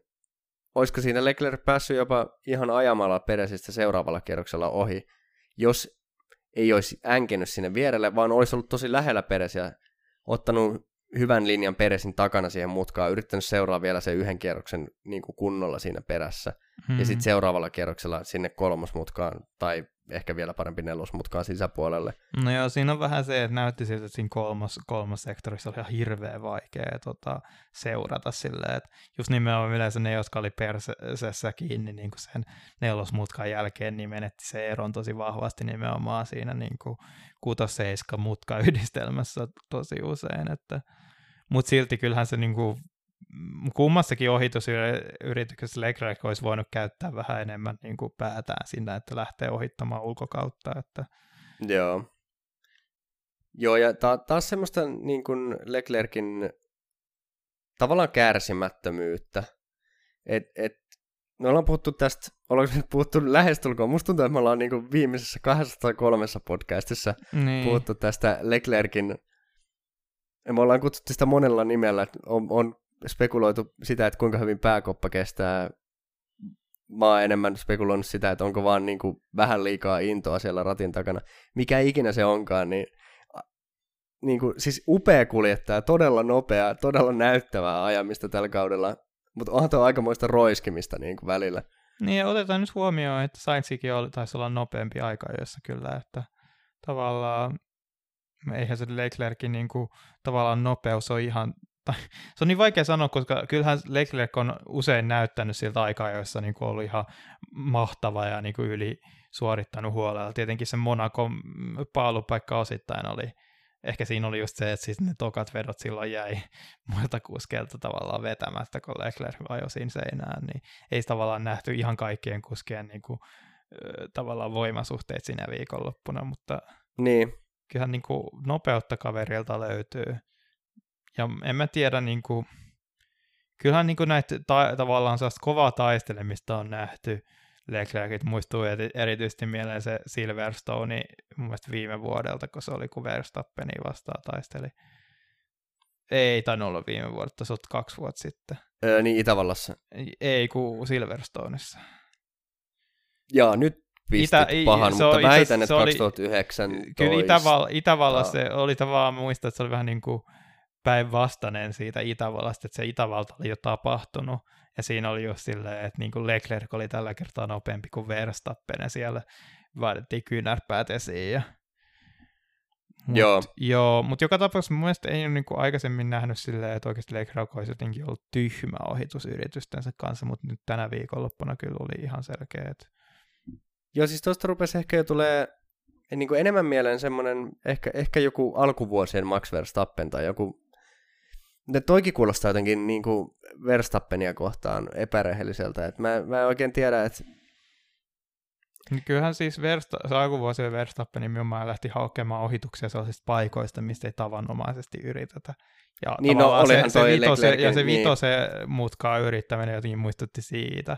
olisiko siinä Leclerc päässyt jopa ihan ajamalla Peresistä seuraavalla kierroksella ohi, jos ei olisi änkenyt sinne vierelle, vaan olisi ollut tosi lähellä Peresiä, ottanut hyvän linjan Peresin takana siihen mutkaan, yrittänyt seuraa vielä sen yhden kierroksen niin kuin kunnolla siinä perässä, hmm. ja sitten seuraavalla kierroksella sinne kolmosmutkaan, tai ehkä vielä parempi nelosmutkaan sisäpuolelle. No joo, siinä on vähän se, että näytti siltä, että siinä kolmas, kolmas sektorissa oli ihan hirveän vaikea tota, seurata silleen, että just nimenomaan yleensä ne, jotka oli persessä kiinni niin kuin sen nelosmutkan jälkeen, niin menetti se eron tosi vahvasti nimenomaan siinä niin kuin 6-7 mutka yhdistelmässä tosi usein, että mutta silti kyllähän se niin kuin kummassakin ohitusyrityksessä Leclerc olisi voinut käyttää vähän enemmän niin kuin päätään sinne, että lähtee ohittamaan ulkokautta. Että... Joo. Joo, ja ta- taas semmoista niin kuin Leclerkin tavallaan kärsimättömyyttä. Et, et, me ollaan puhuttu tästä, ollaanko me puhuttu lähestulkoon, musta tuntuu, että me ollaan niin kuin viimeisessä kahdessa tai kolmessa podcastissa niin. puhuttu tästä Leclerkin me ollaan kutsuttu sitä monella nimellä, että on, on spekuloitu sitä, että kuinka hyvin pääkoppa kestää. Mä oon enemmän spekuloinut sitä, että onko vaan niin kuin vähän liikaa intoa siellä ratin takana. Mikä ikinä se onkaan, niin, niin kuin, siis upea kuljettaja, todella nopea, todella näyttävää ajamista tällä kaudella, mutta onhan tuo aikamoista roiskimista niin kuin välillä. Niin, otetaan nyt huomioon, että Sainzikin taisi olla nopeampi aika, jossa kyllä, että tavallaan eihän se Leclerkin niin kuin, tavallaan nopeus on ihan se on niin vaikea sanoa, koska kyllähän Leclerc on usein näyttänyt siltä aikaa, joissa niin kuin ollut ihan mahtava ja niin kuin yli suorittanut huolella. Tietenkin se Monaco paalupaikka osittain oli, ehkä siinä oli just se, että siis ne tokat vedot silloin jäi muilta kuskeilta tavallaan vetämättä, kun Leclerc ajoi siinä seinään, niin ei tavallaan nähty ihan kaikkien kuskien niin kuin, tavallaan voimasuhteet siinä viikonloppuna, mutta niin. kyllähän niin kuin nopeutta kaverilta löytyy ja en mä tiedä, niin kuin, kyllähän niin kuin näitä ta- tavallaan sellaista kovaa taistelemista on nähty Leclercit muistuu erityisesti mieleen se Silverstone mun mielestä viime vuodelta, kun se oli kun Verstappeni vastaan taisteli. Ei tainnut olla viime vuodelta, se on kaksi vuotta sitten. Öö, niin Itävallassa. Ei, kun Silverstoneissa. Jaa, nyt pistit Itä, pahan, mutta oli, väitän, että 2009. Kyllä Itäval, Itävallassa se oli tavallaan, muista, että se oli vähän niin kuin päinvastainen siitä Itävallasta, että se Itävalta oli jo tapahtunut, ja siinä oli just silleen, että niin kuin Leclerc oli tällä kertaa nopeampi kuin Verstappen, ja siellä vaadittiin kyynärpäät esiin, ja Mut, joo. Joo, mutta joka tapauksessa mun mielestä ei ole niinku aikaisemmin nähnyt silleen, että oikeasti Leclerc olisi jotenkin ollut tyhmä ohitusyritystensä kanssa, mutta nyt tänä viikonloppuna kyllä oli ihan selkeä, että Joo, siis tuosta rupesi ehkä jo tulee niin kuin enemmän mieleen semmoinen, ehkä, ehkä joku alkuvuosien Max Verstappen tai joku, ne toikin kuulostaa jotenkin niin kuin Verstappenia kohtaan epärehelliseltä, että mä, mä en oikein tiedä, että niin kyllähän siis Versta, alkuvuosien Verstappen nimenomaan lähti hakemaan ohituksia sellaisista paikoista, mistä ei tavanomaisesti yritetä. Ja niin no, se, se, vitose, ja se niin. vitose mutkaa yrittäminen jotenkin muistutti siitä.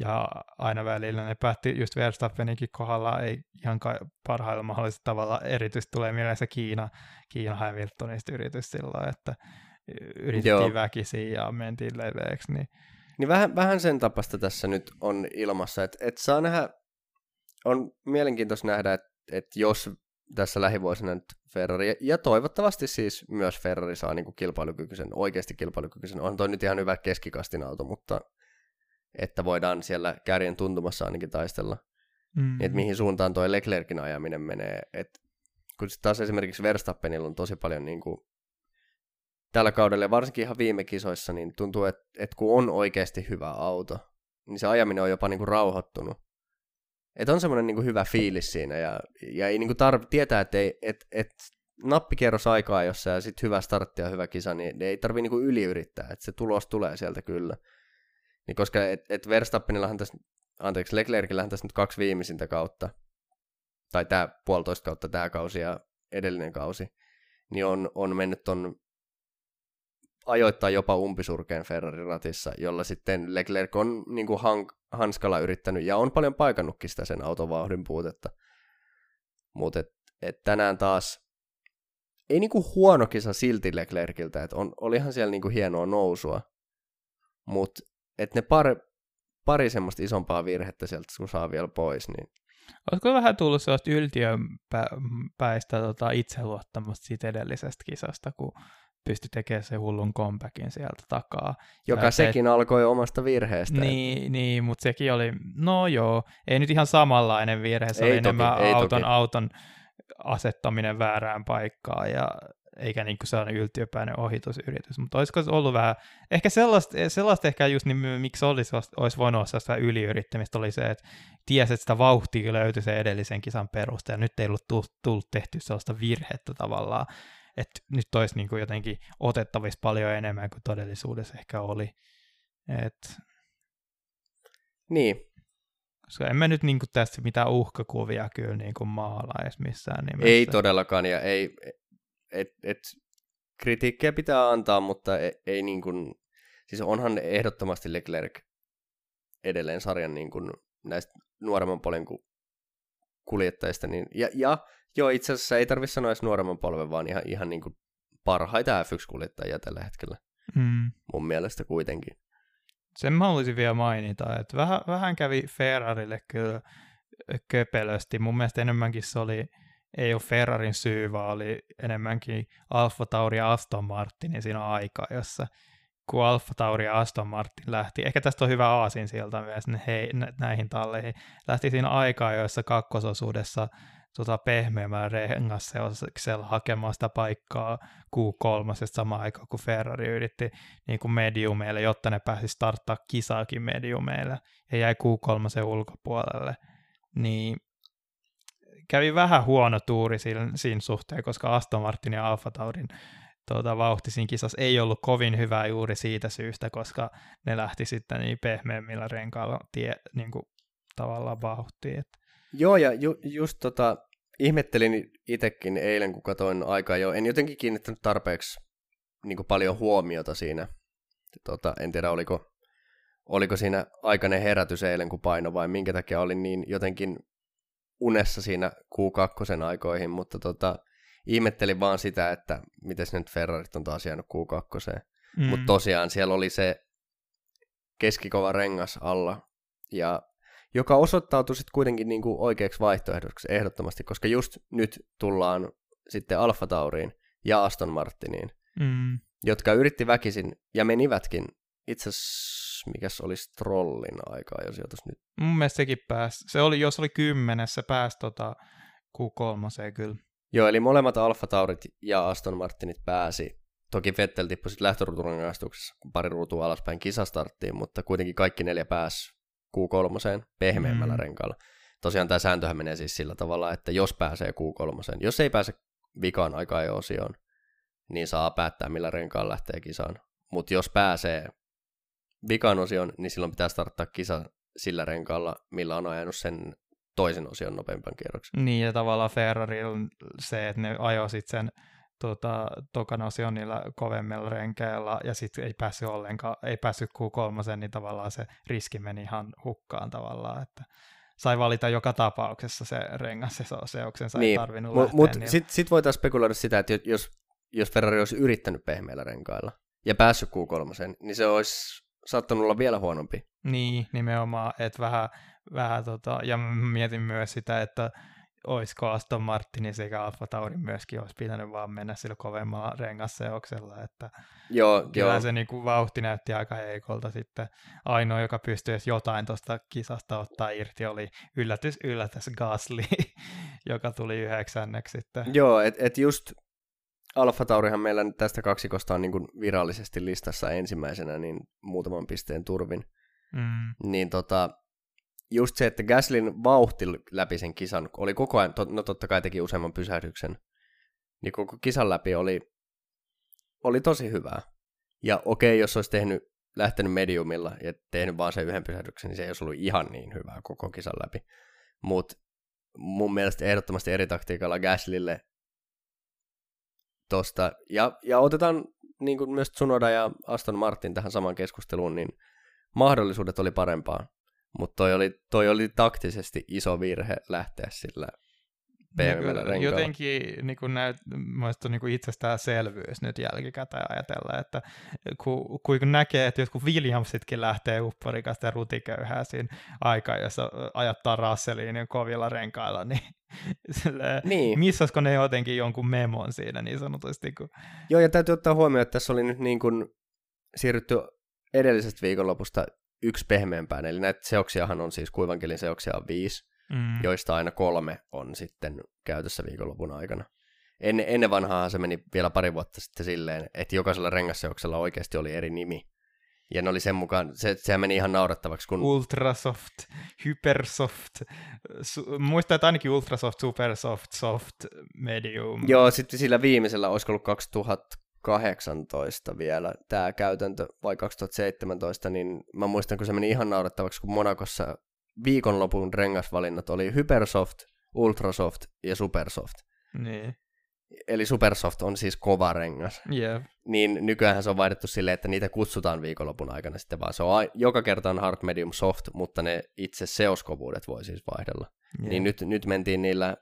Ja aina välillä ne päätti just Verstappeninkin kohdalla ei ihan parhailla mahdollisella tavalla. Erityisesti tulee mieleen se Kiina, Kiina Hamiltonista yritys silloin, että yritettiin Joo. väkisin ja mentiin leveäksi. Niin, niin vähän, vähän sen tapasta tässä nyt on ilmassa, että et saa nähdä, on mielenkiintoista nähdä, että et jos tässä lähivuosina nyt Ferrari, ja toivottavasti siis myös Ferrari saa niin kuin kilpailukykyisen, oikeasti kilpailukykyisen, on toi nyt ihan hyvä keskikastin auto, mutta että voidaan siellä kärjen tuntumassa ainakin taistella. Mm. Että mihin suuntaan tuo Leclerkin ajaminen menee. Et kun taas esimerkiksi Verstappenilla on tosi paljon niin kuin, tällä kaudella, varsinkin ihan viime kisoissa, niin tuntuu, että, että kun on oikeasti hyvä auto, niin se ajaminen on jopa niin kuin rauhoittunut. Että on semmoinen niin kuin hyvä fiilis siinä ja, ja ei niin kuin tarv- tietää, että ei, et, et nappikierros aikaa, jossa ja sitten hyvä startti ja hyvä kisa, niin ei tarvii niin kuin yliyrittää, että se tulos tulee sieltä kyllä. Niin koska et, et Verstappenillahan tässä, anteeksi, Leclercillähän tässä nyt kaksi viimeisintä kautta, tai tämä puolitoista kautta tämä kausi ja edellinen kausi, niin on, on mennyt ton ajoittaa jopa umpisurkeen Ferrari-ratissa, jolla sitten Leclerc on niin kuin hank, hanskalla yrittänyt, ja on paljon paikannutkin sitä sen auton vauhdin puutetta. Mutta et, et tänään taas ei niinku huono kisa silti Leclerciltä, että on, olihan siellä niinku hienoa nousua, mutta että ne pari, pari semmoista isompaa virhettä sieltä, kun saa vielä pois, niin Olisiko vähän tullut sellaista yltiöpäistä tota, itseluottamusta siitä edellisestä kisasta, kun pystyi tekemään se hullun comebackin sieltä takaa. Joka ja sekin se, alkoi omasta virheestä. Niin, niin, mutta sekin oli, no joo, ei nyt ihan samanlainen virhe, se ei oli toki, enemmän ei auton, toki. auton asettaminen väärään paikkaan ja eikä niin kuin sellainen yltiöpäinen ohitusyritys, mutta olisiko se ollut vähän, ehkä sellaista, sellaista ehkä just niin, miksi olisi, olisi voinut olla sellaista yliyrittämistä, oli se, että tiesi, että sitä vauhtia löytyi sen edellisen kisan perusteella, nyt ei ollut tullut, tullut tehty sellaista virhettä tavallaan, että nyt olisi niin kuin jotenkin otettavissa paljon enemmän kuin todellisuudessa ehkä oli. Et... Niin. Koska emme nyt niin kuin tästä mitään uhkakuvia kyllä niin kuin maalaa edes missään nimessä. Ei todellakaan, ja ei, et, et, kritiikkiä pitää antaa, mutta ei, ei niin kuin, siis onhan ehdottomasti Leclerc edelleen sarjan niin kuin näistä nuoremman polven kuljettajista. Niin, ja, ja joo, itse asiassa ei tarvitse sanoa edes nuoremman polven, vaan ihan, ihan niin kuin parhaita F1-kuljettajia tällä hetkellä. Mm. Mun mielestä kuitenkin. Sen mä haluaisin vielä mainita, että vähän, vähän kävi Ferrarille kyllä köpelösti. Mun mielestä enemmänkin se oli ei ole Ferrarin syy, vaan oli enemmänkin Alfa Tauri ja Aston Martinin siinä aikaa, jossa kun Alfa Tauri ja Aston Martin lähti, ehkä tästä on hyvä aasin sieltä myös hei, näihin talleihin, lähti siinä aikaa, jossa kakkososuudessa tota, pehmeämmällä rengasseoksella hakemaan sitä paikkaa Q3 samaan aikaan, kun Ferrari yritti niin kuin mediumeille, jotta ne pääsi starttaa kisaakin mediumeille ja jäi Q3 ulkopuolelle. Niin kävi vähän huono tuuri siinä, siinä suhteen, koska Aston Martin ja Alfa Taurin tuota, vauhti siinä kisassa ei ollut kovin hyvää juuri siitä syystä, koska ne lähti sitten niin pehmeämmillä renkailla tie, niin kuin, tavallaan vauhtiin. Joo, ja ju, just tota, ihmettelin itsekin eilen, kun katsoin aikaa jo. En jotenkin kiinnittänyt tarpeeksi niin kuin paljon huomiota siinä. Tota, en tiedä, oliko, oliko siinä aikainen herätys eilen, kun paino, vai minkä takia olin niin jotenkin unessa siinä Q2 aikoihin, mutta tota, ihmettelin vaan sitä, että miten nyt Ferrarit on taas jäänyt Q2. Mm. Mutta tosiaan siellä oli se keskikova rengas alla, ja joka osoittautui sitten kuitenkin niinku oikeaksi vaihtoehdoksi ehdottomasti, koska just nyt tullaan sitten Alfa Tauriin ja Aston Martiniin, mm. jotka yritti väkisin ja menivätkin. Itse asiassa, mikäs olisi Trollin aikaa, jos jotas nyt. Mun mielestä sekin pääsi. Se oli, jos oli kymmenessä, pääsi tota Q3 kyllä. Joo, eli molemmat Alfa Taurit ja Aston Martinit pääsi. Toki Vettel tippui sitten lähtöruuturangaistuksessa pari ruutua alaspäin kisastarttiin, mutta kuitenkin kaikki neljä pääsi Q3 pehmeämmällä mm. renkaalla. Tosiaan tämä sääntöhän menee siis sillä tavalla, että jos pääsee Q3, jos ei pääse vikaan aikaa jo osioon, niin saa päättää millä renkaan lähtee kisaan. Mutta jos pääsee vikaan osion, niin silloin pitää starttaa kisa sillä renkaalla, millä on ajanut sen toisen osion nopeampan kierroksen. Niin, ja tavallaan Ferrari on se, että ne ajoi sitten sen tota, tokan osion niillä kovemmilla renkeillä, ja sitten ei päässyt ollenkaan, ei päässyt Q3, niin tavallaan se riski meni ihan hukkaan tavallaan, että sai valita joka tapauksessa se rengas ja seoksensa niin. ei tarvinnut lähteä. Mutta niin... sitten sit voitaisiin spekuloida sitä, että jos, jos Ferrari olisi yrittänyt pehmeillä renkailla ja päässyt Q3, niin se olisi saattanut olla vielä huonompi. Niin, nimenomaan, että vähän, vähän tota, ja mietin myös sitä, että olisiko Aston Martinin sekä Alfa Tauri myöskin olisi pitänyt vaan mennä sillä kovemmalla rengasseoksella, että joo, kyllä joo. se niin kuin vauhti näytti aika heikolta sitten. Ainoa, joka pystyi jotain tuosta kisasta ottaa irti, oli yllätys, yllätys Gasly, joka tuli yhdeksänneksi sitten. Joo, että et just Alfa Taurihan meillä tästä kaksikosta on niin kuin virallisesti listassa ensimmäisenä, niin muutaman pisteen turvin. Mm. Niin tota, just se, että Gaslin vauhti läpi sen kisan oli koko ajan, no totta kai teki useamman pysähdyksen, niin koko kisan läpi oli, oli tosi hyvää. Ja okei, jos olisi tehnyt, lähtenyt mediumilla ja tehnyt vaan sen yhden pysähdyksen, niin se ei olisi ollut ihan niin hyvää koko kisan läpi. Mutta mun mielestä ehdottomasti eri taktiikalla Gaslille tosta. Ja, ja otetaan niin kuin myös Tsunoda ja Aston Martin tähän samaan keskusteluun, niin mahdollisuudet oli parempaa. Mutta toi oli, toi oli taktisesti iso virhe lähteä sillä pehmeällä niin Jotenkin niin kuin näyt, on niin itsestäänselvyys nyt jälkikäteen ajatella, että kun, kun näkee, että jotkut Williamsitkin lähtee upporikasta ja rutiköyhää siinä aikaa, jossa ajattaa Russelliin niin kovilla renkailla, niin, silleen, niin. missasko ne jotenkin jonkun memon siinä niin sanotusti? Kun... Joo, ja täytyy ottaa huomioon, että tässä oli nyt niin kuin siirrytty edellisestä viikonlopusta yksi pehmeämpään, eli näitä seoksiahan on siis kuivankelin seoksia on viisi, mm. joista aina kolme on sitten käytössä viikonlopun aikana. Ennen, ennen vanhaa se meni vielä pari vuotta sitten silleen, että jokaisella rengasseoksella oikeasti oli eri nimi. Ja ne oli sen mukaan, se, sehän meni ihan naurattavaksi. Kun... Ultrasoft, Hypersoft, su, muistaa, että ainakin Ultrasoft, Supersoft, Soft, Medium. Joo, sitten sillä viimeisellä, olisiko ollut 2000 2018 vielä tämä käytäntö vai 2017, niin mä muistan, kun se meni ihan naurettavaksi, kun Monakossa viikonlopun rengasvalinnat oli Hypersoft, Ultrasoft ja Supersoft. Niin. Eli Supersoft on siis kova rengas. Yeah. Niin nykyään se on vaihdettu silleen, että niitä kutsutaan viikonlopun aikana sitten vaan. Se on a- joka kerta on hard, medium, soft, mutta ne itse seoskovuudet voi siis vaihdella. Yeah. Niin nyt, nyt mentiin niillä,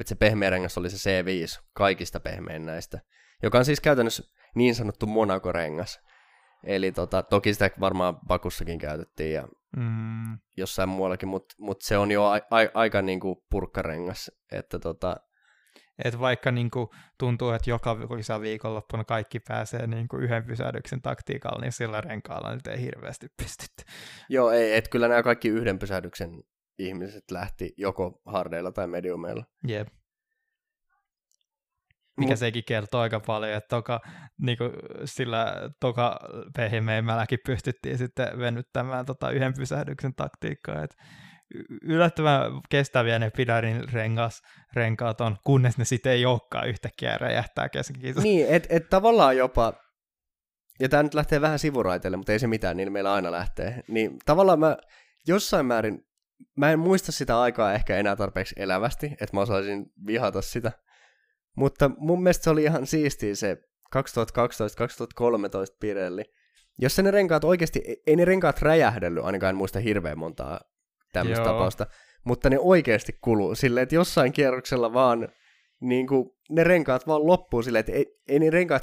että se pehmeä rengas oli se C5, kaikista pehmein näistä joka on siis käytännössä niin sanottu Monaco-rengas. Eli tota, toki sitä varmaan Bakussakin käytettiin ja mm. jossain muuallakin, mutta mut se on jo a, a, aika niinku purkkarengas. Että tota... Et vaikka niinku tuntuu, että joka kisa viikonloppuna kaikki pääsee niinku yhden pysähdyksen taktiikalla, niin sillä renkaalla nyt ei hirveästi pystytty. Joo, ei, et kyllä nämä kaikki yhden pysähdyksen ihmiset lähti joko hardeilla tai mediumeilla. Jep mikä Mut... sekin kertoo aika paljon, että toka, niin kuin sillä toka pehmeämmälläkin pystyttiin sitten venyttämään tota yhden pysähdyksen taktiikkaa, että yllättävän kestäviä ne Pidarin rengas, renkaat on, kunnes ne sitten ei olekaan yhtäkkiä räjähtää kesken Niin, että et tavallaan jopa, ja tämä nyt lähtee vähän sivuraiteille, mutta ei se mitään, niin meillä aina lähtee, niin tavallaan mä jossain määrin, mä en muista sitä aikaa ehkä enää tarpeeksi elävästi, että mä osaisin vihata sitä, mutta mun mielestä se oli ihan siistiä se 2012-2013 Pirelli, jos ne renkaat oikeasti, ei ne renkaat räjähdellyt, ainakaan en muista hirveän montaa tämmöistä Joo. tapausta, mutta ne oikeasti kuluu silleen, että jossain kierroksella vaan niin kuin, ne renkaat vaan loppuu silleen, että ei, ei ne renkaat,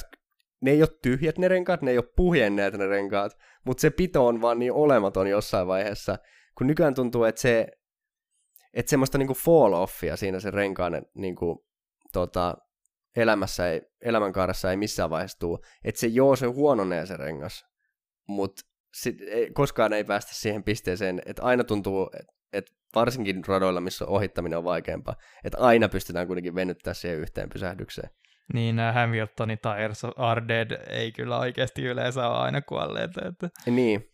ne ei ole tyhjät ne renkaat, ne ei ole puhjenneet ne renkaat, mutta se pito on vaan niin olematon jossain vaiheessa, kun nykyään tuntuu, että se, että semmoista niinku fall-offia siinä se renkaan niinku, tota, elämässä ei, elämänkaaressa ei missään vaiheessa tule. Että se joo, se huononee se rengas, mutta koskaan ei päästä siihen pisteeseen, että aina tuntuu, että et varsinkin radoilla, missä ohittaminen on vaikeampaa, että aina pystytään kuitenkin venyttämään siihen yhteen pysähdykseen. Niin nämä Hamiltonin tires are dead ei kyllä oikeasti yleensä ole aina kuolleet. Että... Niin.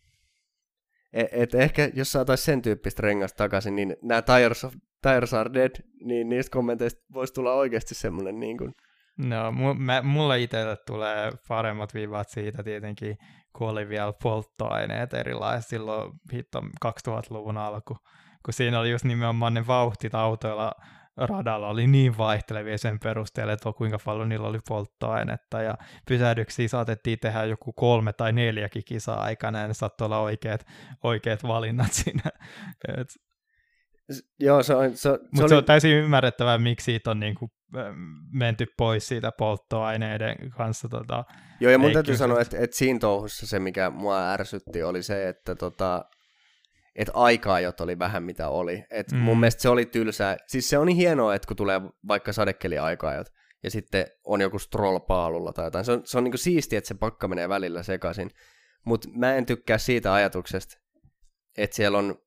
Et, et ehkä jos saataisiin sen tyyppistä rengasta takaisin, niin nämä tires, of, tires are dead, niin niistä kommenteista voisi tulla oikeasti semmoinen niin kuin... No, mu- mä, mulle itselle tulee paremmat viivat siitä tietenkin, kun oli vielä polttoaineet erilaiset silloin hitto 2000-luvun alku, kun siinä oli just nimenomaan ne vauhtit autoilla radalla oli niin vaihtelevia sen perusteella, että kuinka paljon niillä oli polttoainetta ja pysähdyksiä saatettiin tehdä joku kolme tai neljäkin kisaa aikana ja ne saattoi olla oikeat, oikeat valinnat siinä. Et, Joo, se on... Se, se, Mutta oli... se on täysin ymmärrettävää, miksi siitä on niinku menty pois siitä polttoaineiden kanssa. Tota, Joo, ja mun täytyy sanoa, että, että siinä touhussa se, mikä mua ärsytti, oli se, että tota, että aikaajot oli vähän mitä oli. Et mm. Mun mielestä se oli tylsää. Siis se on niin hienoa, että kun tulee vaikka sadekeli-aikaajot, ja sitten on joku stroll-paalulla tai jotain. Se on, se on niinku siistiä, että se pakka menee välillä sekaisin. Mutta mä en tykkää siitä ajatuksesta, että siellä on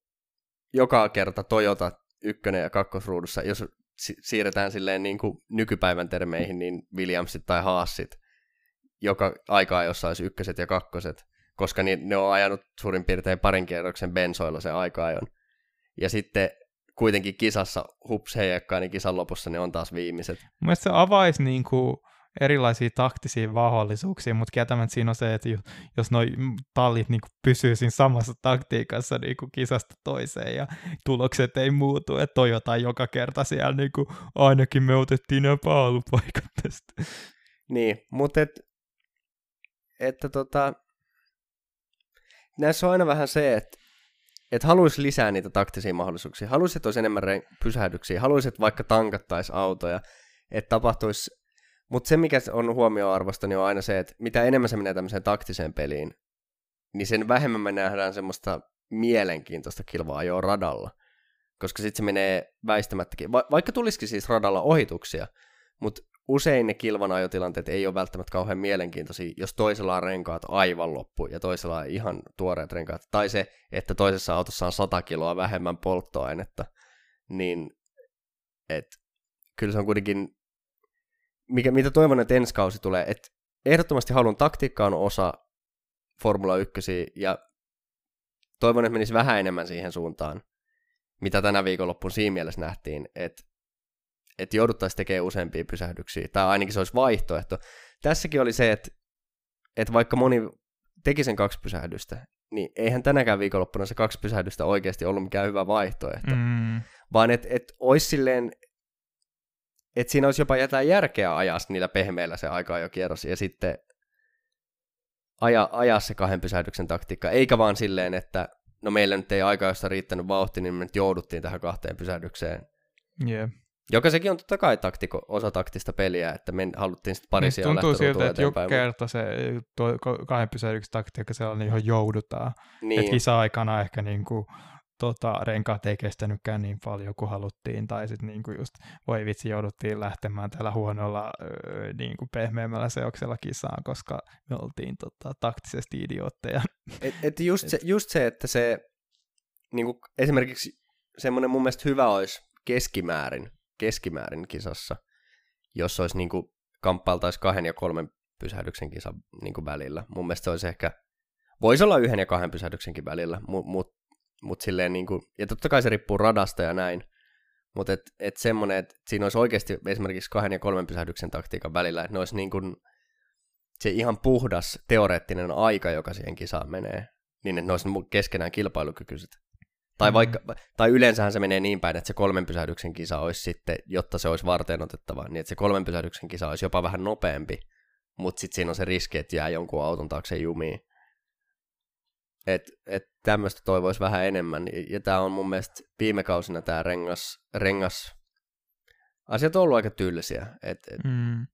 joka kerta Toyota ykkönen ja kakkosruudussa, jos si- siirretään silleen niin kuin nykypäivän termeihin, niin Williamsit tai Haasit, joka aikaa jossa olisi ykköset ja kakkoset, koska ni- ne on ajanut suurin piirtein parin kierroksen bensoilla se aika-ajon. Ja sitten kuitenkin kisassa hups heijakkaa, niin kisan lopussa ne on taas viimeiset. Mielestäni se avaisi niin kuin erilaisia taktisia mahdollisuuksia, mutta kieltämättä siinä on se, että jos noi tallit niin pysyy siinä samassa taktiikassa niin kuin kisasta toiseen ja tulokset ei muutu, että Toyota joka kerta siellä niin kuin, ainakin me otettiin nämä paalupaikat tästä. Niin, mutta et, että tota, näissä on aina vähän se, että et haluaisi lisää niitä taktisia mahdollisuuksia, haluaisi, että olisi enemmän pysähdyksiä, haluaisi, että vaikka tankattaisi autoja, että tapahtuisi mutta se, mikä on huomioarvosta, niin on aina se, että mitä enemmän se menee tämmöiseen taktiseen peliin, niin sen vähemmän me nähdään semmoista mielenkiintoista kilvaa jo radalla. Koska sitten se menee väistämättäkin. Va- vaikka tulisikin siis radalla ohituksia, mutta usein ne kilvan ajotilanteet ei ole välttämättä kauhean mielenkiintoisia, jos toisella on renkaat aivan loppu ja toisella on ihan tuoreet renkaat. Tai se, että toisessa autossa on 100 kiloa vähemmän polttoainetta. Niin, et, kyllä se on kuitenkin mikä, mitä toivon, että ensi kausi tulee, että ehdottomasti haluan taktiikka on osa Formula 1 ja toivon, että menisi vähän enemmän siihen suuntaan, mitä tänä viikonloppuun siinä mielessä nähtiin, että, että jouduttaisiin tekemään useampia pysähdyksiä, tai ainakin se olisi vaihtoehto. Tässäkin oli se, että, että vaikka moni teki sen kaksi pysähdystä, niin eihän tänäkään viikonloppuna se kaksi pysähdystä oikeasti ollut mikään hyvä vaihtoehto, mm. vaan että et olisi silleen, että siinä olisi jopa jotain järkeä ajaa niillä pehmeillä se aikaa jo kierros ja sitten aja, ajaa se kahden pysähdyksen taktiikka, eikä vaan silleen, että no meillä nyt ei aika josta riittänyt vauhti, niin me nyt jouduttiin tähän kahteen pysähdykseen. Yeah. Joka sekin on totta kai taktiko, osa taktista peliä, että me haluttiin sitten pari niin, Tuntuu siltä, että joka kerta se tuo kahden pysähdyksen taktiikka sellainen, johon joudutaan. Niin. Että kisa-aikana ehkä niin kuin tota, renkaat ei kestänytkään niin paljon kuin haluttiin, tai sitten niinku just, voi vitsi, jouduttiin lähtemään tällä huonolla öö, niinku pehmeämmällä seoksella kisaan, koska me oltiin tota, taktisesti idiootteja. Et, et just, se, just se, että se niinku, esimerkiksi semmoinen mun mielestä hyvä olisi keskimäärin, keskimäärin kisassa, jos olisi niinku, kamppailtaisi kahden ja kolmen pysähdyksen kisan niinku välillä. Mun mielestä se olisi ehkä, voisi olla yhden ja kahden pysähdyksenkin välillä, mutta mut silleen niin kuin, ja totta kai se riippuu radasta ja näin, mutta et, et semmoinen, että siinä olisi oikeasti esimerkiksi kahden ja kolmen pysähdyksen taktiikan välillä, että ne olisi niin kuin se ihan puhdas teoreettinen aika, joka siihen kisaan menee, niin että ne olisi keskenään kilpailukykyiset. Tai, mm. vaikka, tai yleensähän se menee niin päin, että se kolmen pysähdyksen kisa olisi sitten, jotta se olisi varten otettava, niin että se kolmen pysähdyksen kisa olisi jopa vähän nopeampi, mutta sitten siinä on se riski, että jää jonkun auton taakse jumiin. Että et tämmöistä toivoisi vähän enemmän. Ja, tämä on mun mielestä viime kausina tämä rengas, rengas asiat on ollut aika tylsiä. Et, et, Mm.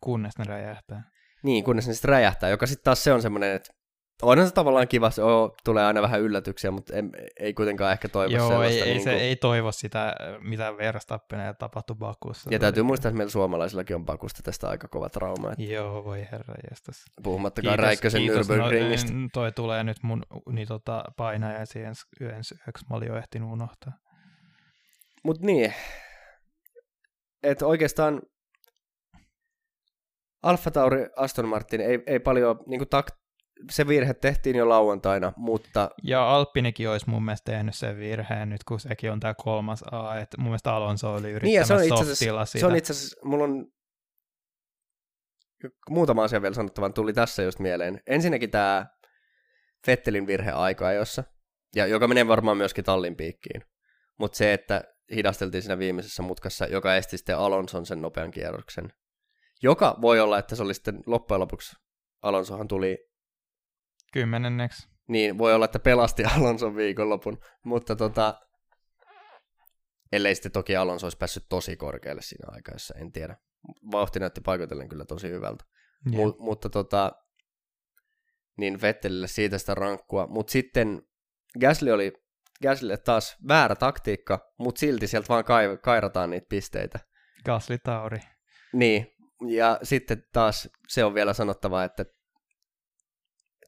Kunnes ne räjähtää. Niin, kunnes ne sitten räjähtää, joka sitten taas se on semmoinen, että onhan se tavallaan kiva, se oo, tulee aina vähän yllätyksiä, mutta en, ei kuitenkaan ehkä toivo Joo, sellaista. ei, ei, niin se, kuin, ei toivo sitä, mitä Verstappeneen tapahtui Bakussa. ja täytyy muistaa, että meillä suomalaisillakin on pakusta tästä aika kova trauma. Että Joo, voi herra jestas. puhumattakaan Räikkösen Nürburgringistä. No, toi tulee nyt mun niin tota, painajaisiin ensi ensi yöksi. Mä olin jo ehtinyt unohtaa. Mutta niin, että oikeastaan Alfa Tauri Aston Martin ei, ei paljon, niin kuin tak, se virhe tehtiin jo lauantaina, mutta Ja Alppinikin olisi mun mielestä tehnyt sen virheen nyt, kun sekin on tämä kolmas A. Että mun mielestä Alonso oli Niin, ja se on yrittämässä itse asiassa, sitä. se on itse asiassa, mulla on muutama asia vielä sanottavan, tuli tässä just mieleen. Ensinnäkin tämä Fettelin virhe aika-ajossa, ja joka menee varmaan myöskin tallin piikkiin. Mutta se, että hidasteltiin siinä viimeisessä mutkassa, joka esti sitten Alonson sen nopean kierroksen. Joka voi olla, että se oli sitten loppujen lopuksi, Alonsohan tuli, Kymmenenneksi. niin voi olla, että pelasti Alonson viikonlopun, mutta tota, ellei sitten toki Alonso olisi päässyt tosi korkealle siinä aikaisessa, en tiedä. Vauhti näytti paikoitellen kyllä tosi hyvältä. Jep. Mu- mutta tota, niin Vettelille siitä sitä rankkua. Mutta sitten Gasly oli Gaslylle taas väärä taktiikka, mutta silti sieltä vaan kai- kairataan niitä pisteitä. Gasly Tauri. Niin, ja sitten taas se on vielä sanottava, että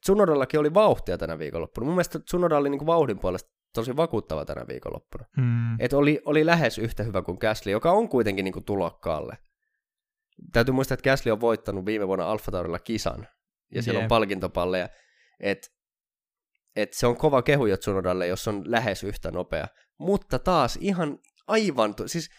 Tsunodallakin oli vauhtia tänä viikonloppuna. Mun mielestä Tsunoda oli niinku vauhdin puolesta tosi vakuuttava tänä viikonloppuna. Mm. Et oli, oli lähes yhtä hyvä kuin Gasly, joka on kuitenkin niinku tulokkaalle. Täytyy muistaa, että Gasly on voittanut viime vuonna Alfa Taurilla kisan, ja siellä on Jep. palkintopalleja. Et, et se on kova kehu jo Tsunodalle, jos on lähes yhtä nopea. Mutta taas ihan aivan, siis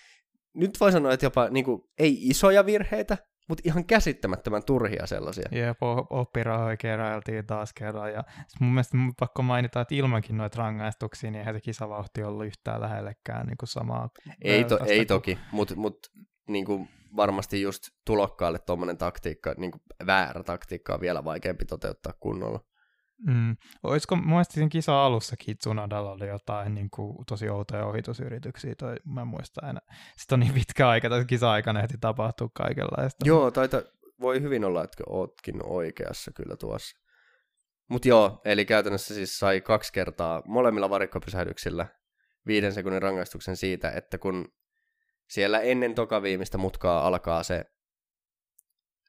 nyt voi sanoa, että jopa niinku, ei isoja virheitä, mutta ihan käsittämättömän turhia sellaisia. Jep, oppirahoja keräiltiin taas kerran. Ja mun mielestä mun pakko mainita, että ilmankin noita rangaistuksia, niin eihän se kisavauhti ollut yhtään lähellekään niin kuin samaa. Ei, to, ei kuin- toki, mutta mut, niinku, varmasti just tulokkaalle tuommoinen taktiikka, niinku, väärä taktiikka on vielä vaikeampi toteuttaa kunnolla. Mm. Olisiko, mun siinä kisa alussakin Tsunodalla oli jotain niin kuin, tosi outoja ohitusyrityksiä, toi, mä en muista enää. Sitten on niin pitkä aika, että kisa-aikana ehti tapahtua kaikenlaista. Joo, taita, voi hyvin olla, että ootkin oikeassa kyllä tuossa. Mutta joo, eli käytännössä siis sai kaksi kertaa molemmilla varikkopysähdyksillä viiden sekunnin rangaistuksen siitä, että kun siellä ennen toka viimeistä mutkaa alkaa se,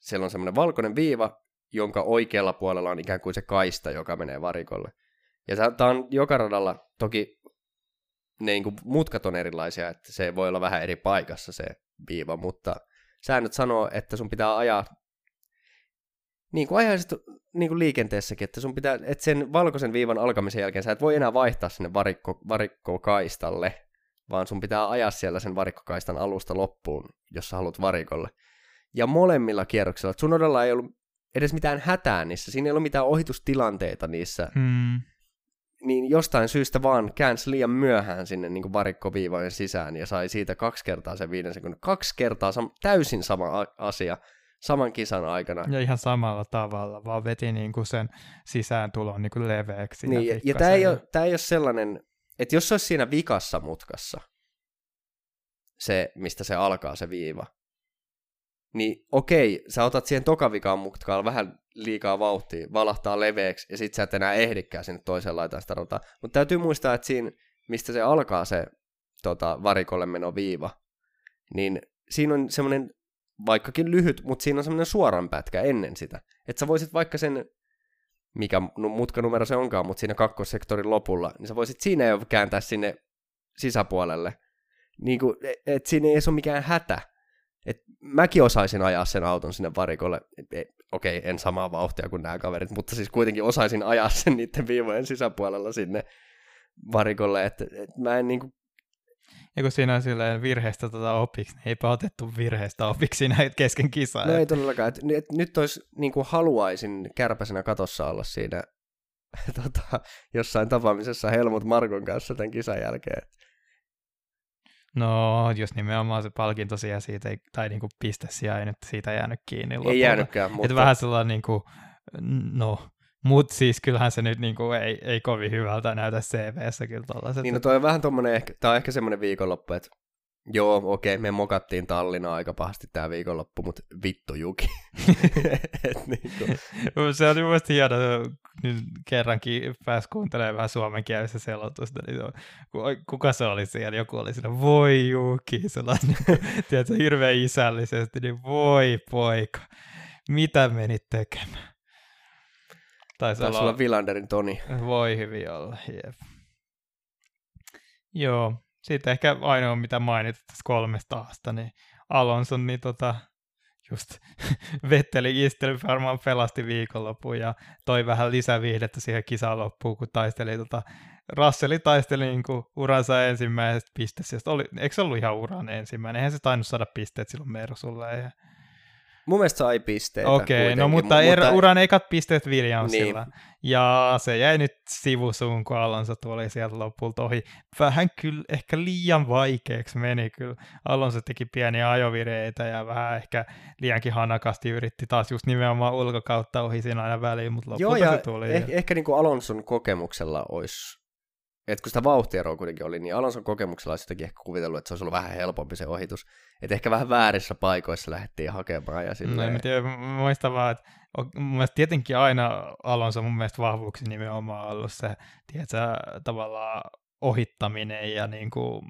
siellä on semmoinen valkoinen viiva, jonka oikealla puolella on ikään kuin se kaista, joka menee varikolle. Ja tämä on joka radalla, toki ne niin kuin mutkat on erilaisia, että se voi olla vähän eri paikassa se viiva, mutta säännöt sanoo, että sun pitää ajaa niin kuin ajaisit niin kuin liikenteessäkin, että sun pitää, että sen valkoisen viivan alkamisen jälkeen sä et voi enää vaihtaa sinne varikko, varikkokaistalle, vaan sun pitää ajaa siellä sen varikkokaistan alusta loppuun, jos sä haluat varikolle. Ja molemmilla kierroksilla, Tsunodalla ei ollut edes mitään hätää niissä, siinä ei ollut mitään ohitustilanteita niissä, Mm. niin jostain syystä vaan käänsi liian myöhään sinne niin kuin varikkoviivojen sisään ja sai siitä kaksi kertaa sen viiden sekunnin. Kaksi kertaa sam- täysin sama a- asia saman kisan aikana. Ja ihan samalla tavalla, vaan veti niin kuin sen sisääntulon niin kuin leveäksi. Niin, ja, ja tämä ei, ole, tää ei ole sellainen, että jos se olisi siinä vikassa mutkassa, se, mistä se alkaa se viiva, niin okei, sä otat siihen tokavikaan mutkaan vähän liikaa vauhtia, valahtaa leveäksi, ja sit sä et enää ehdikään sinne toiseen laitaan sitä rataa. Mutta täytyy muistaa, että siinä, mistä se alkaa se tota, varikolle meno viiva, niin siinä on semmoinen, vaikkakin lyhyt, mutta siinä on semmoinen suoran pätkä ennen sitä. Että sä voisit vaikka sen mikä nu- mutkanumero se onkaan, mutta siinä kakkossektorin lopulla, niin sä voisit siinä jo kääntää sinne sisäpuolelle. Niin kuin, et siinä ei edes ole mikään hätä. Et mäkin osaisin ajaa sen auton sinne varikolle. Et, et, okei, en samaa vauhtia kuin nämä kaverit, mutta siis kuitenkin osaisin ajaa sen niiden viivojen sisäpuolella sinne varikolle. Että et mä en niinku, Ja kun siinä on silleen virheestä tota opiksi, niin eipä otettu virheestä opiksi näitä kesken kisaa. no ei todellakaan. Et, et, nyt olisi, niinku haluaisin kärpäsenä katossa olla siinä tota, jossain tapaamisessa Helmut Markon kanssa tämän kisan jälkeen. No, jos nimenomaan se palkinto siellä siitä, ei, tai niinku piste siellä ei nyt siitä jäänyt kiinni lopulta. Ei jäänytkään, Mutta... Että vähän sellainen niinku, no, Mutta siis kyllähän se nyt niinku ei, ei kovin hyvältä näytä CVssä kyllä tollaiset. Niin no toi on vähän tommonen, ehkä, tää on ehkä semmonen viikonloppu, että Joo, okei, me mokattiin Tallinnaa aika pahasti tämä viikonloppu, mutta vittu Juki. Niinku. Se oli mun hieno, nyt kerrankin pääsi kuuntelemaan vähän suomenkielistä selotusta, niin se, kuka se oli siellä? Joku oli siinä, voi Juki, sellainen, tiedätkö, hirveän isällisesti, niin voi poika, mitä menit tekemään? Taisi olla... olla Vilanderin Toni. Voi hyvin olla, jep. Joo, sitten ehkä ainoa, mitä mainit tässä kolmesta aasta, niin Alonson, niin tota, just Vetteli isteli varmaan pelasti viikonloppuun ja toi vähän lisäviihdettä siihen kisaan loppuun, kun taisteli tota, Russeli taisteli niin kuin uransa ensimmäisestä pisteestä. Oli, eikö se ollut ihan uran ensimmäinen? Eihän se tainnut saada pisteet silloin Mersulle. Ja Mun mielestä sai pisteitä Okei, okay, no mutta, mutta uran ekat pisteet Williamsilla. Niin. Ja se jäi nyt sivusuun, kun Alonso tuli sieltä lopulta ohi. Vähän kyllä ehkä liian vaikeaksi meni kyllä. Alonso teki pieniä ajovireitä ja vähän ehkä liiankin hanakasti yritti taas just nimenomaan ulkokautta ohi siinä aina väliin, mutta lopulta Joo, ja se tuli. Eh- ehkä niin kuin Alonson kokemuksella olisi että kun sitä vauhtieroa kuitenkin oli, niin Alonson kokemuksella olisi jotenkin ehkä kuvitellut, että se olisi ollut vähän helpompi se ohitus. Että ehkä vähän väärissä paikoissa lähdettiin hakemaan. Ja silleen... no, en tiedä, muistan vaan, että mun mielestä tietenkin aina Alonso mun mielestä vahvuuksi nimenomaan ollut se, tiedätkö, tavallaan ohittaminen ja niin kuin,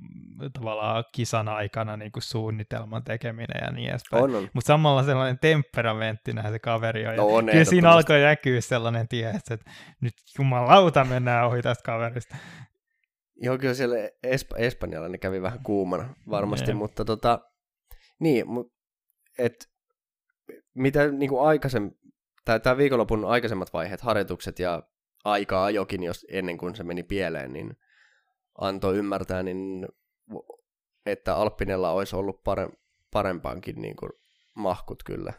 tavallaan kisan aikana niin kuin suunnitelman tekeminen ja niin edespäin. On, on. Mutta samalla sellainen temperamenttina se kaveri on. No, on kyllä siinä alkoi näkyä sellainen tie, että nyt jumalauta mennään ohi tästä kaverista. Joo, kyllä siellä Esp- Espanjalla ne kävi vähän kuumana varmasti, yeah. mutta tota, niin, mut, et, mitä niin kuin aikaisem, tai tämä viikonlopun aikaisemmat vaiheet, harjoitukset ja aikaa jokin, jos ennen kuin se meni pieleen, niin antoi ymmärtää, niin, että Alppinella olisi ollut pare- parempaankin niin kuin, mahkut kyllä.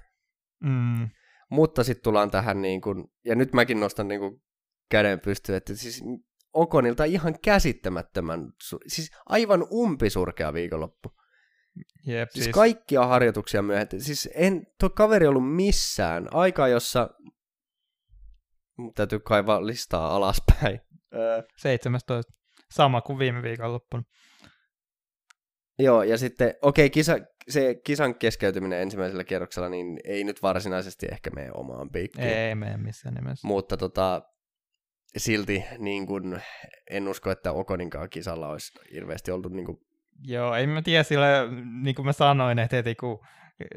Mm. Mutta sitten tullaan tähän, niin kuin, ja nyt mäkin nostan niin kuin, käden pystyyn, että siis Okonilta ihan käsittämättömän, siis aivan umpisurkea viikonloppu. Jep, siis, siis kaikkia harjoituksia myöhemmin. Siis en, tuo kaveri ollut missään. Aikaa, jossa täytyy kaivaa listaa alaspäin. 17. Sama kuin viime viikonloppuna. Joo, ja sitten, okei, okay, kisa, se kisan keskeytyminen ensimmäisellä kierroksella, niin ei nyt varsinaisesti ehkä mene omaan piikkiin. Ei, ei mene missään nimessä. Mutta tota, silti niin kun, en usko, että Okoninkaan kisalla olisi hirveästi ollut niin kun... Joo, ei mä tiedä sillä, niin kuin mä sanoin, että heti kun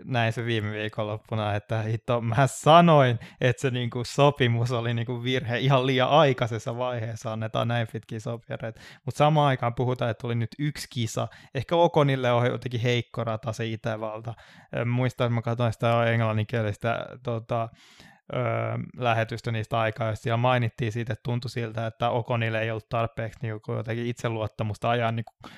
näin se viime viikonloppuna, että hitto, mä sanoin, että se niinku sopimus oli niinku virhe ihan liian aikaisessa vaiheessa, annetaan näin pitkiä sopijareita. Mutta samaan aikaan puhutaan, että tuli nyt yksi kisa. Ehkä Okonille on jotenkin heikko rata se Itävalta. Muistan, että mä katsoin sitä englanninkielistä tota, öö, lähetystä niistä aikaa, ja mainittiin siitä, että tuntui siltä, että Okonille ei ollut tarpeeksi niin jotenkin itseluottamusta ajaa niin kuin,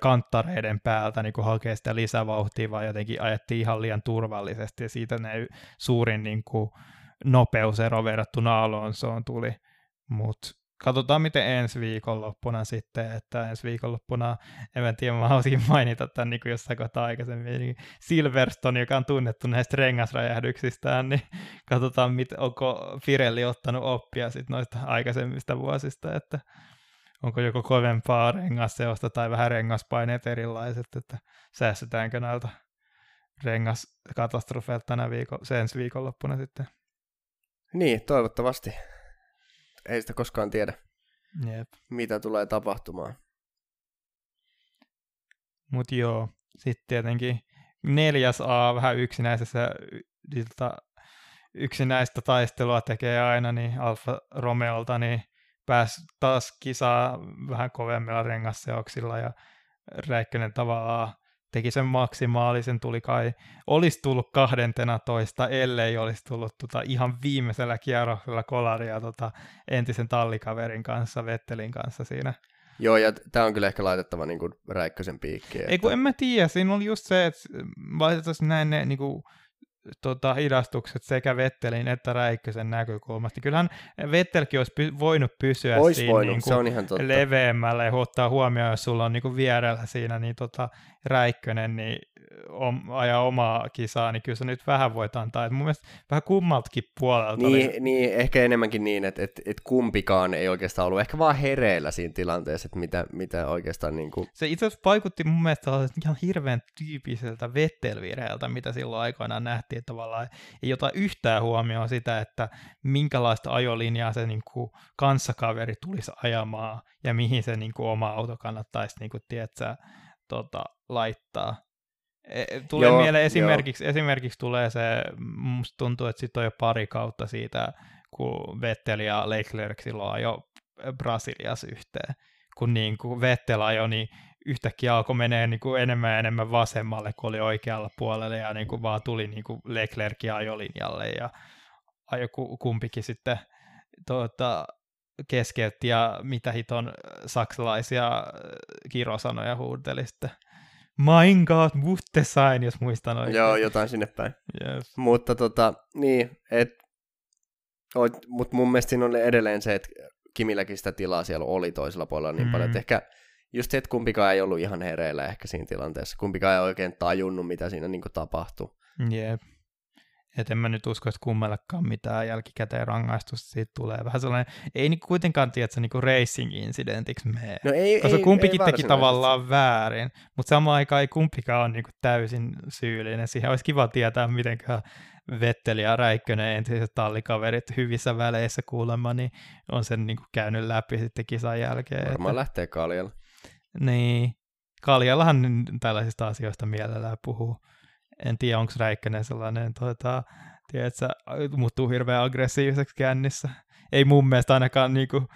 kanttareiden päältä niin kuin hakea sitä lisävauhtia, vaan jotenkin ajettiin ihan liian turvallisesti, ja siitä ne suurin niin kuin, nopeusero verrattuna Alonsoon tuli, mutta katsotaan miten ensi viikonloppuna sitten, että ensi viikonloppuna, en tiedä, mä haluaisin mainita tämän niin kuin jossain kohtaa aikaisemmin, niin Silverstone, joka on tunnettu näistä rengasräjähdyksistään, niin katsotaan, mit, onko Firelli ottanut oppia sitten noista aikaisemmista vuosista, että onko joko kovempaa rengasseosta tai vähän rengaspaineet erilaiset, että säästetäänkö näiltä rengaskatastrofeilta tänä viikon, se ensi viikonloppuna sitten. Niin, toivottavasti. Ei sitä koskaan tiedä, Jep. mitä tulee tapahtumaan. Mut joo, sitten tietenkin neljäs A vähän yksinäisessä yksinäistä taistelua tekee aina, niin Alfa Romeolta, niin pääsi taas kisaa vähän kovemmilla rengasseoksilla ja Räikkönen tavallaan teki sen maksimaalisen, tuli kai, olisi tullut toista, ellei olisi tullut tota, ihan viimeisellä kierroksella kolaria tota, entisen tallikaverin kanssa, Vettelin kanssa siinä. Joo, ja tämä on kyllä ehkä laitettava niin kuin Räikkösen piikkiin. Ei kun en mä tiedä, siinä oli just se, että valitettavasti näin ne niin kuin, tota, hidastukset sekä Vettelin että Räikkösen näkökulmasta. Kyllähän Vettelkin olisi py- voinut pysyä Ois siinä voinut, niin se on ihan totta. leveämmällä ja ottaa huomioon, jos sulla on niin kuin vierellä siinä, niin tota, Räikkönen niin om, ajaa omaa kisaa, niin kyllä se nyt vähän voit antaa. Et mun mielestä vähän kummaltakin puolelta. Niin, oli... niin ehkä enemmänkin niin, että et, et kumpikaan ei oikeastaan ollut ehkä vaan hereillä siinä tilanteessa, että mitä, mitä oikeastaan niin kuin... Se itse asiassa vaikutti mun mielestä ihan hirveän tyyppiseltä vettelvirheeltä, mitä silloin aikoinaan nähtiin, että tavallaan ei ota yhtään huomioon sitä, että minkälaista ajolinjaa se niin kuin kanssakaveri tulisi ajamaan ja mihin se niin kuin oma auto kannattaisi, niin kuin, tiedätkö, tota, laittaa. E, e, tulee joo, mieleen esimerkiksi, esimerkiksi tulee se, musta tuntuu, että sitten on jo pari kautta siitä, kun Vettel ja Leclerc silloin ajo Brasilias yhteen. Kun niin kuin Vettel ajoi, niin yhtäkkiä alkoi menee niin kuin enemmän ja enemmän vasemmalle, kun oli oikealla puolella, ja niin kuin vaan tuli niin kuin Leclerc ajolinjalle, ja ajo kumpikin sitten tuota, keskeytti, ja mitä hiton saksalaisia kirosanoja huudeli sitten Mein Gott, Muttesain, jos muistan oikein. Joo, jotain sinne päin. Yes. Mutta tota, niin, et, mutta mun mielestä siinä on edelleen se, että Kimilläkin sitä tilaa siellä oli toisella puolella niin mm. paljon, että ehkä just se, että kumpikaan ei ollut ihan hereillä ehkä siinä tilanteessa, kumpikaan ei oikein tajunnut, mitä siinä niin tapahtui. Jep. Et en mä nyt usko, että kummallakaan mitään jälkikäteen rangaistusta siitä tulee. Vähän sellainen, ei niinku kuitenkaan tiedä, että se niinku racing-incidentiksi mene. No ei, Koska ei, kumpikin ei teki tavallaan väärin, mutta samaan aikaan ei kumpikaan ole niinku täysin syyllinen. Siihen olisi kiva tietää, miten Vetteli ja Räikkönen, entiset tallikaverit hyvissä väleissä kuulemma, niin on sen niinku käynyt läpi sitten kisan jälkeen. Varmaan että... lähtee Kaljalla. Niin. Kaljallahan tällaisista asioista mielellään puhuu en tiedä, onko Räikkönen sellainen, tuota, tiedätkö, muuttuu hirveän aggressiiviseksi kännissä. Ei mun mielestä ainakaan niin kuin,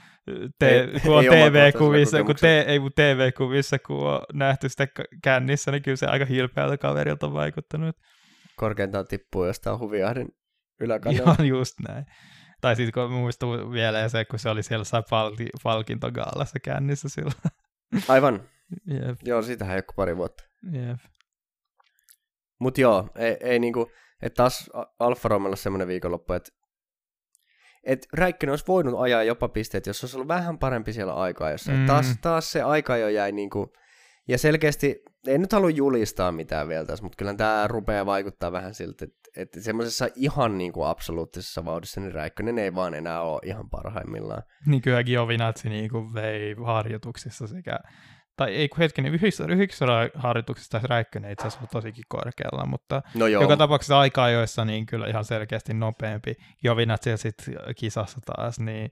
te, ei, kun on TV-kuvissa, kun, te, ei, kun TV-kuvissa, kun on nähty sitä kännissä, niin kyllä se aika hilpeältä kaverilta on vaikuttanut. Korkeintaan tippuu jostain huviahdin yläkannalla. Joo, just näin. Tai sitten kun muistuu vielä se, kun se oli siellä palki, palkintogaalassa kännissä silloin. Aivan. Jep. Joo, siitähän joku pari vuotta. Jep. Mutta joo, ei, ei niinku, että taas Alfa Romeo semmoinen viikonloppu, että et Räikkönen olisi voinut ajaa jopa pisteet, jos olisi ollut vähän parempi siellä aikaa jossain. Mm. Taas, taas se aika jo jäi niinku, ja selkeästi, en nyt halua julistaa mitään vielä tässä, mutta kyllä tämä rupeaa vaikuttaa vähän siltä, että, että semmoisessa ihan niinku absoluuttisessa vauhdissa, niin Räikkönen ei vaan enää ole ihan parhaimmillaan. Niin kyllä Giovinazzi niinku vei harjoituksissa sekä tai ei kun hetkinen, yhdessä, yhdessä harjoituksessa Räikkönen itse asiassa tosikin korkealla, mutta no joo. joka tapauksessa aika joissa niin kyllä ihan selkeästi nopeampi. Jovinat sitten kisassa taas, niin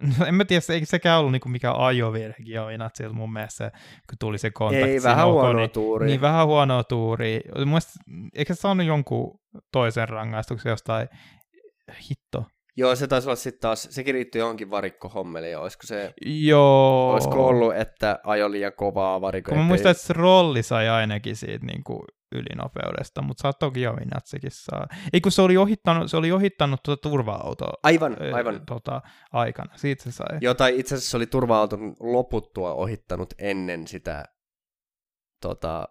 No, en mä tiedä, eikö sekään ollut niinku mikä ajovirhe Giovinazziilta mun mielestä, kun tuli se kontakti. Ei, vähän huonoa niin, tuuri. Niin, vähän huonoa tuuri. Mun mielestä, eikö se saanut jonkun toisen rangaistuksen jostain, hitto, Joo, se taisi olla sitten taas, sekin liittyy johonkin varikkohommeliin, olisiko se, Joo. olisiko ollut, että ajo liian kovaa varikko. Mä muistan, että Rolli sai ainakin siitä niin kuin ylinopeudesta, mutta saattoikin jo Vinatsekin saa. Ei kun se oli ohittanut, se oli ohittanut tuota turva-autoa aivan, aivan. Tota, aikana, siitä se sai. Joo, tai itse asiassa se oli turva-auton loputtua ohittanut ennen sitä tota,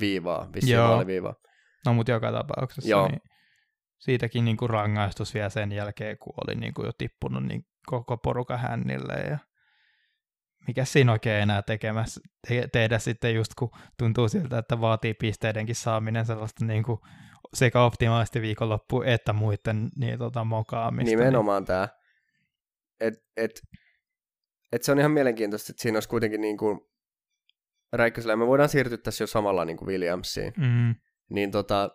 viivaa, vissiin viivaa. No, mutta joka tapauksessa. Joo. Niin siitäkin niin kuin rangaistus vielä sen jälkeen, kun oli niin kuin jo tippunut niin koko porukan hännille ja mikä siinä oikein enää tekemässä, te- tehdä sitten just kun tuntuu siltä, että vaatii pisteidenkin saaminen sellaista niin kuin sekä optimaalisesti viikonloppu että muiden niin, tota, mokaamista. Nimenomaan niin. tämä. Et, et, et se on ihan mielenkiintoista, että siinä olisi kuitenkin niin kuin Räikkösellä, me voidaan siirtyä tässä jo samalla niin kuin Williamsiin, mm. niin tota,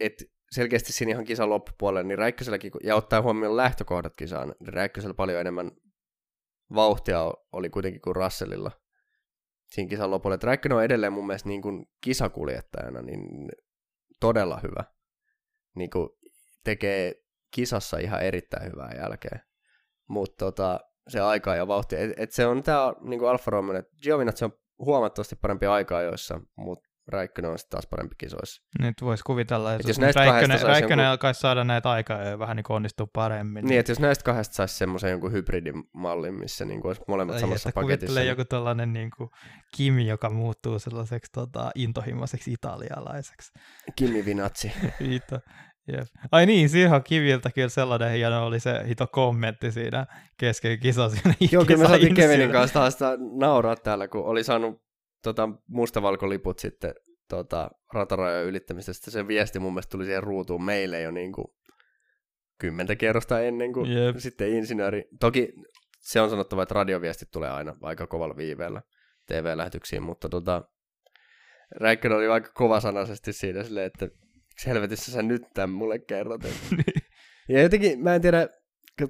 että selkeästi siinä ihan kisan loppupuolella, niin Räikköselläkin, ja ottaa huomioon lähtökohdat kisaan, niin Räikkösellä paljon enemmän vauhtia oli kuitenkin kuin Russellilla siinä kisan lopulla. Että Räikkönen on edelleen mun mielestä niin kuin kisakuljettajana niin todella hyvä. Niin kuin tekee kisassa ihan erittäin hyvää jälkeen. Mutta tota, se aika ja vauhti, et, et se on tämä niin Alfa Romeo, että Giovinazzi on huomattavasti parempi aikaa joissa, mutta Räikkönen on sitten taas parempi kisoissa. Nyt voisi kuvitella, että jos, jos Räikkönen, Räikkönen jonkun... alkaisi saada näitä aikaa ja vähän niin onnistuu paremmin. Niin, että jos näistä kahdesta saisi semmoisen jonkun hybridimallin, missä niin kuin olisi molemmat Ai, samassa että paketissa. Niin... joku tällainen niin kuin Kimi, joka muuttuu sellaiseksi tota, intohimoiseksi italialaiseksi. Kimi Vinazzi. Ito. Jep. Ai niin, siihen Kiviltä kyllä sellainen hieno oli se hito kommentti siinä kesken kisa siinä Joo, kyllä me saatiin Kevinin kanssa taas nauraa täällä, kun oli saanut tota, mustavalkoliput sitten tota, ratarajojen ylittämisestä. Se viesti mun mielestä tuli siihen ruutuun meille jo niin kuin kymmentä kerrosta ennen kuin Jep. sitten insinööri. Toki se on sanottava, että radioviestit tulee aina aika kovalla viiveellä TV-lähetyksiin, mutta tota, Räikkönen oli aika kovasanaisesti siinä silleen, että miksi helvetissä sä nyt tämän mulle kerrot. ja jotenkin, mä en tiedä,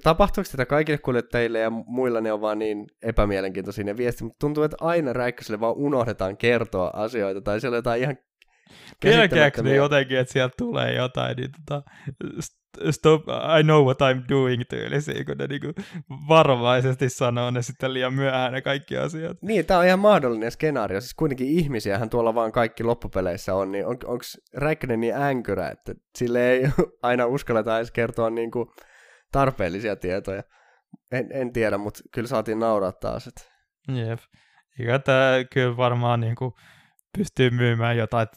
tapahtuuko tätä kaikille kuljettajille ja muilla ne on vaan niin epämielenkiintoisia ne viestit, mutta tuntuu, että aina Räikköselle vaan unohdetaan kertoa asioita, tai siellä on jotain ihan Pelkääkö ne jotenkin, että sieltä tulee jotain, niin tota, st- stop, I know what I'm doing tyylisiä, kun ne niinku varovaisesti sanoo ne sitten liian myöhään ne kaikki asiat. Niin, tämä on ihan mahdollinen skenaario. Siis kuitenkin ihmisiähän tuolla vaan kaikki loppupeleissä on, niin on, onko Räikkönen niin änkyrä, että sille ei aina uskalleta edes kertoa niin kuin tarpeellisia tietoja. En, en tiedä, mutta kyllä saatiin nauraa taas. Että Jep. Eikä tämä kyllä varmaan niinku pystyy myymään jotain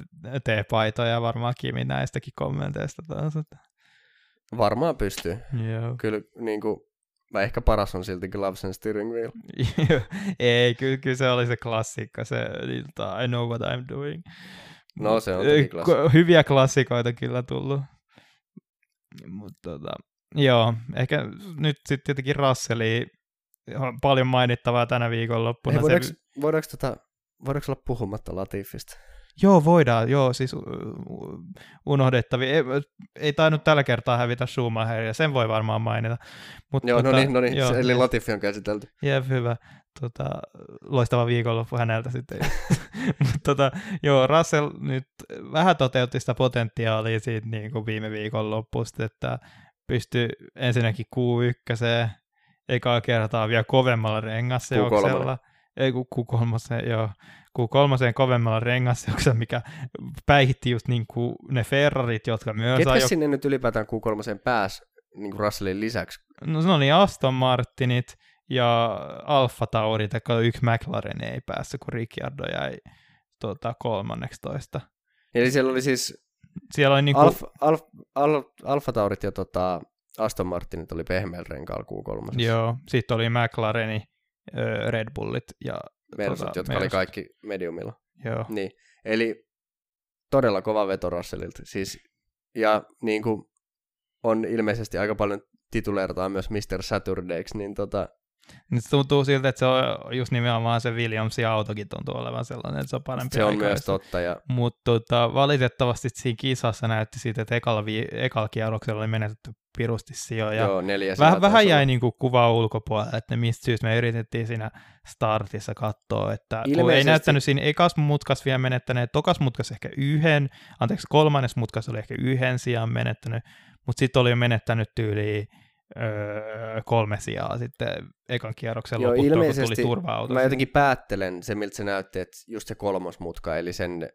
T-paitoja varmaan Kimi näistäkin kommenteista taas. Että. varmaan pystyy. Joo. Kyllä niin kuin, ehkä paras on silti Gloves and Steering Wheel. Ei, kyllä, kyllä se oli se klassikko, se niin, I know what I'm doing. No, se on toki klassikko. ko- Hyviä klassikoita kyllä tullut. Mutta tota, joo, ehkä nyt sitten tietenkin Russeli on paljon mainittavaa tänä viikonloppuna. Hei, Se- voidaanko, voidaanko, tota, voidaanko olla puhumatta Latifista? Joo, voidaan, joo, siis unohdettavia. Ei, ei tainnut tällä kertaa hävitä Schumacher, ja sen voi varmaan mainita. Mut Joo, no niin, no niin. joo, Eli. Latifi on käsitelty. Jep, hyvä. Tota, loistava viikonloppu häneltä sitten. Mutta tota, joo, Russell nyt vähän toteutti sitä potentiaalia siitä niin kuin viime viikonloppusta, että pystyi ensinnäkin Q1, ekaa kertaa vielä kovemmalla rengasseoksella. Ei kun Q3, joo. Q3 kovemmalla rengasseoksella, mikä päihitti just niin kuin ne Ferrarit, jotka myös Ketkä ajo sinne nyt ylipäätään Q3 pääs niin kuin Russellin lisäksi? No se oli Aston Martinit ja Alfa Taurit, ja yksi McLaren ei päässyt, kun Ricciardo jäi tota, 13. Eli siellä oli siis Siellä oli niinku, Alf, Alf, Alf, Alfa Taurit ja tota, Aston Martinit oli pehmeällä renkaalla Q3. joo, sitten oli McLareni, Red Bullit ja Mersut, tota, jotka oli Mersut. kaikki mediumilla. Joo, Niin. Eli todella kova veto Russellilta. Siis, ja niin kuin on ilmeisesti aika paljon tituleerataan myös Mr. Saturdayksi, niin tota, nyt tuntuu siltä, että se on just nimenomaan se Williamsin autokin tuntuu olevan sellainen, että se on parempi se on aikaista. myös totta. Ja Mutta tota, valitettavasti siinä kisassa näytti siitä, että ekalla, vi- ekalla kierroksella oli menetetty pirusti sijoja. joo, neljä Vähän, sijaa vähän jäi niinku kuvaa ulkopuolelle, että mistä syystä me yritettiin siinä startissa katsoa, että kun ei Ilmeisesti- näyttänyt siinä ekas mutkas vielä menettäneet, tokas mutkas ehkä yhden, anteeksi kolmannes mutkas oli ehkä yhden sijaan menettänyt, mutta sitten oli jo menettänyt tyyliin öö, kolme sijaa sitten ekan kierroksen Joo, loputtua, kun tuli turva-auto. Mä jotenkin päättelen se, miltä se näytti, että just se kolmosmutka, eli sen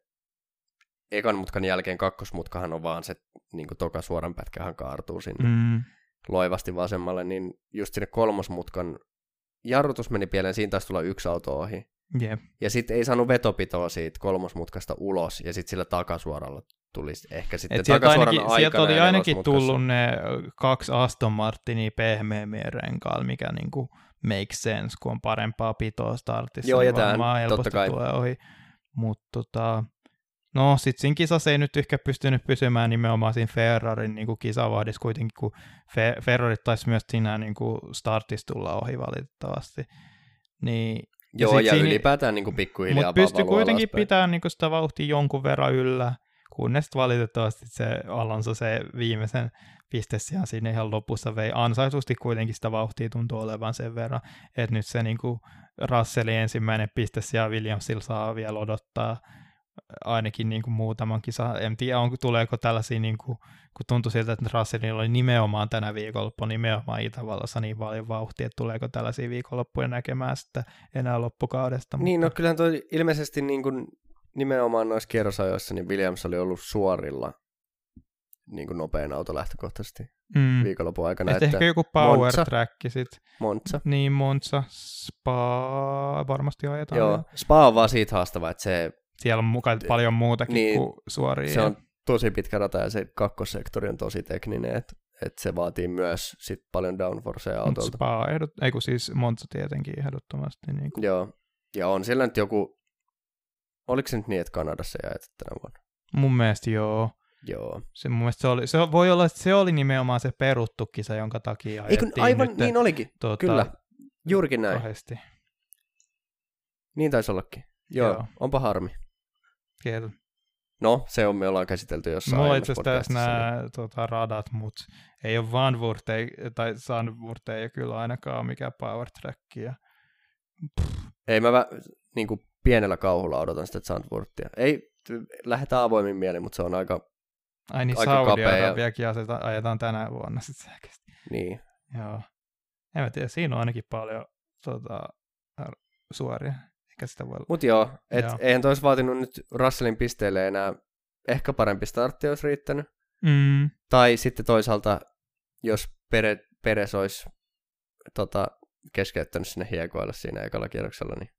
ekan mutkan jälkeen kakkosmutkahan on vaan se niin toka suoran pätkähän kaartuu sinne Mm, loivasti vasemmalle, niin just sinne kolmosmutkan jarrutus meni pieleen, siinä taisi tulla yksi auto ohi. jep. Ja sitten ei saanut vetopitoa siitä kolmosmutkasta ulos, ja sitten sillä takasuoralla tuli ehkä sitten Et sieltä, ainakin, aikana sieltä oli ja ainakin tullut ne kaksi Aston Martinia pehmeämmien renkaalla, mikä niinku makes sense, kun on parempaa pitoa startissa. Joo, niin ja tämähän varmaan helposti kai. tulee ohi. Mutta tota, no sit siinä kisassa ei nyt ehkä pystynyt pysymään nimenomaan siinä Ferrarin niinku kisavahdissa kuitenkin, kun Fe- Ferrarit taisi myös siinä niinku startissa tulla ohi valitettavasti. Niin Joo, sit ja siinä- ylipäätään niin kuin pikkuhiljaa mutta pystyi kuitenkin alaspäin. pitämään niinku sitä vauhtia jonkun verran yllä, kunnes valitettavasti se Alonso se viimeisen pistesijan siinä ihan lopussa vei ansaitusti kuitenkin sitä vauhtia tuntuu olevan sen verran, että nyt se niinku Russellin ensimmäinen pistesija Williamsilla saa vielä odottaa ainakin niin kuin muutaman kisa. En tiedä, onko, tuleeko tällaisia, niin kuin, kun tuntui siltä, että Russellilla oli nimenomaan tänä viikonloppu, nimenomaan Itävallassa niin paljon vauhtia, että tuleeko tällaisia viikonloppuja näkemään sitten enää loppukaudesta. Niin, no mutta- kyllähän toi ilmeisesti niin kuin nimenomaan noissa kierrosajoissa, niin Williams oli ollut suorilla niin kuin nopein auto lähtökohtaisesti mm. viikonlopun aikana. Et että ehkä joku power Monza. track sit. Monza. Niin, Monza, Spa varmasti ajetaan. Joo. Spa on vaan siitä haastava, että se, Siellä on mukaan paljon muutakin Niin, kuin suoria. se on tosi pitkä rata ja se kakkossektori on tosi tekninen, että että se vaatii myös sit paljon downforcea autolta. Spa, ehdot, ei kun siis Monza tietenkin ehdottomasti. Niin kuin. Joo, ja on siellä nyt joku oliko se nyt niin, että Kanadassa jaettu tänä vuonna? Mun mielestä joo. Joo. Se, mun mielestä se, oli, se voi olla, että se oli nimenomaan se peruttu kisa, jonka takia Eikö, ajettiin aivan nyt, niin olikin, tuota, kyllä. Juurikin näin. Kahdesti. Niin taisi ollakin. Joo, Joo. Onpa harmi. Kyllä. No, se on, me ollaan käsitelty jossain Mulla itse asiassa nämä tota, radat, mutta ei ole Vanwurt ei, tai Sandwurt ei kyllä ainakaan ole mikään power track. Ja... niin Ei mä vä, niin kuin pienellä kauhulla odotan sitä Zandvoortia. Ei, lähdetään avoimin mielin, mutta se on aika, Ai niin, Aika ja- Saudi-Arabiakin aseta, ajetaan tänä vuonna sitten selkeästi. niin. Joo. En mä tiedä, siinä on ainakin paljon tota, suoria. Eikä sitä voi Mutta joo, et Joo. eihän toi olisi vaatinut nyt Russellin pisteelle enää, ehkä parempi startti olisi riittänyt. Mm, Tai sitten toisaalta, jos Pere, Peres olisi tota, keskeyttänyt sinne hiekoille siinä ekalla kierroksella, niin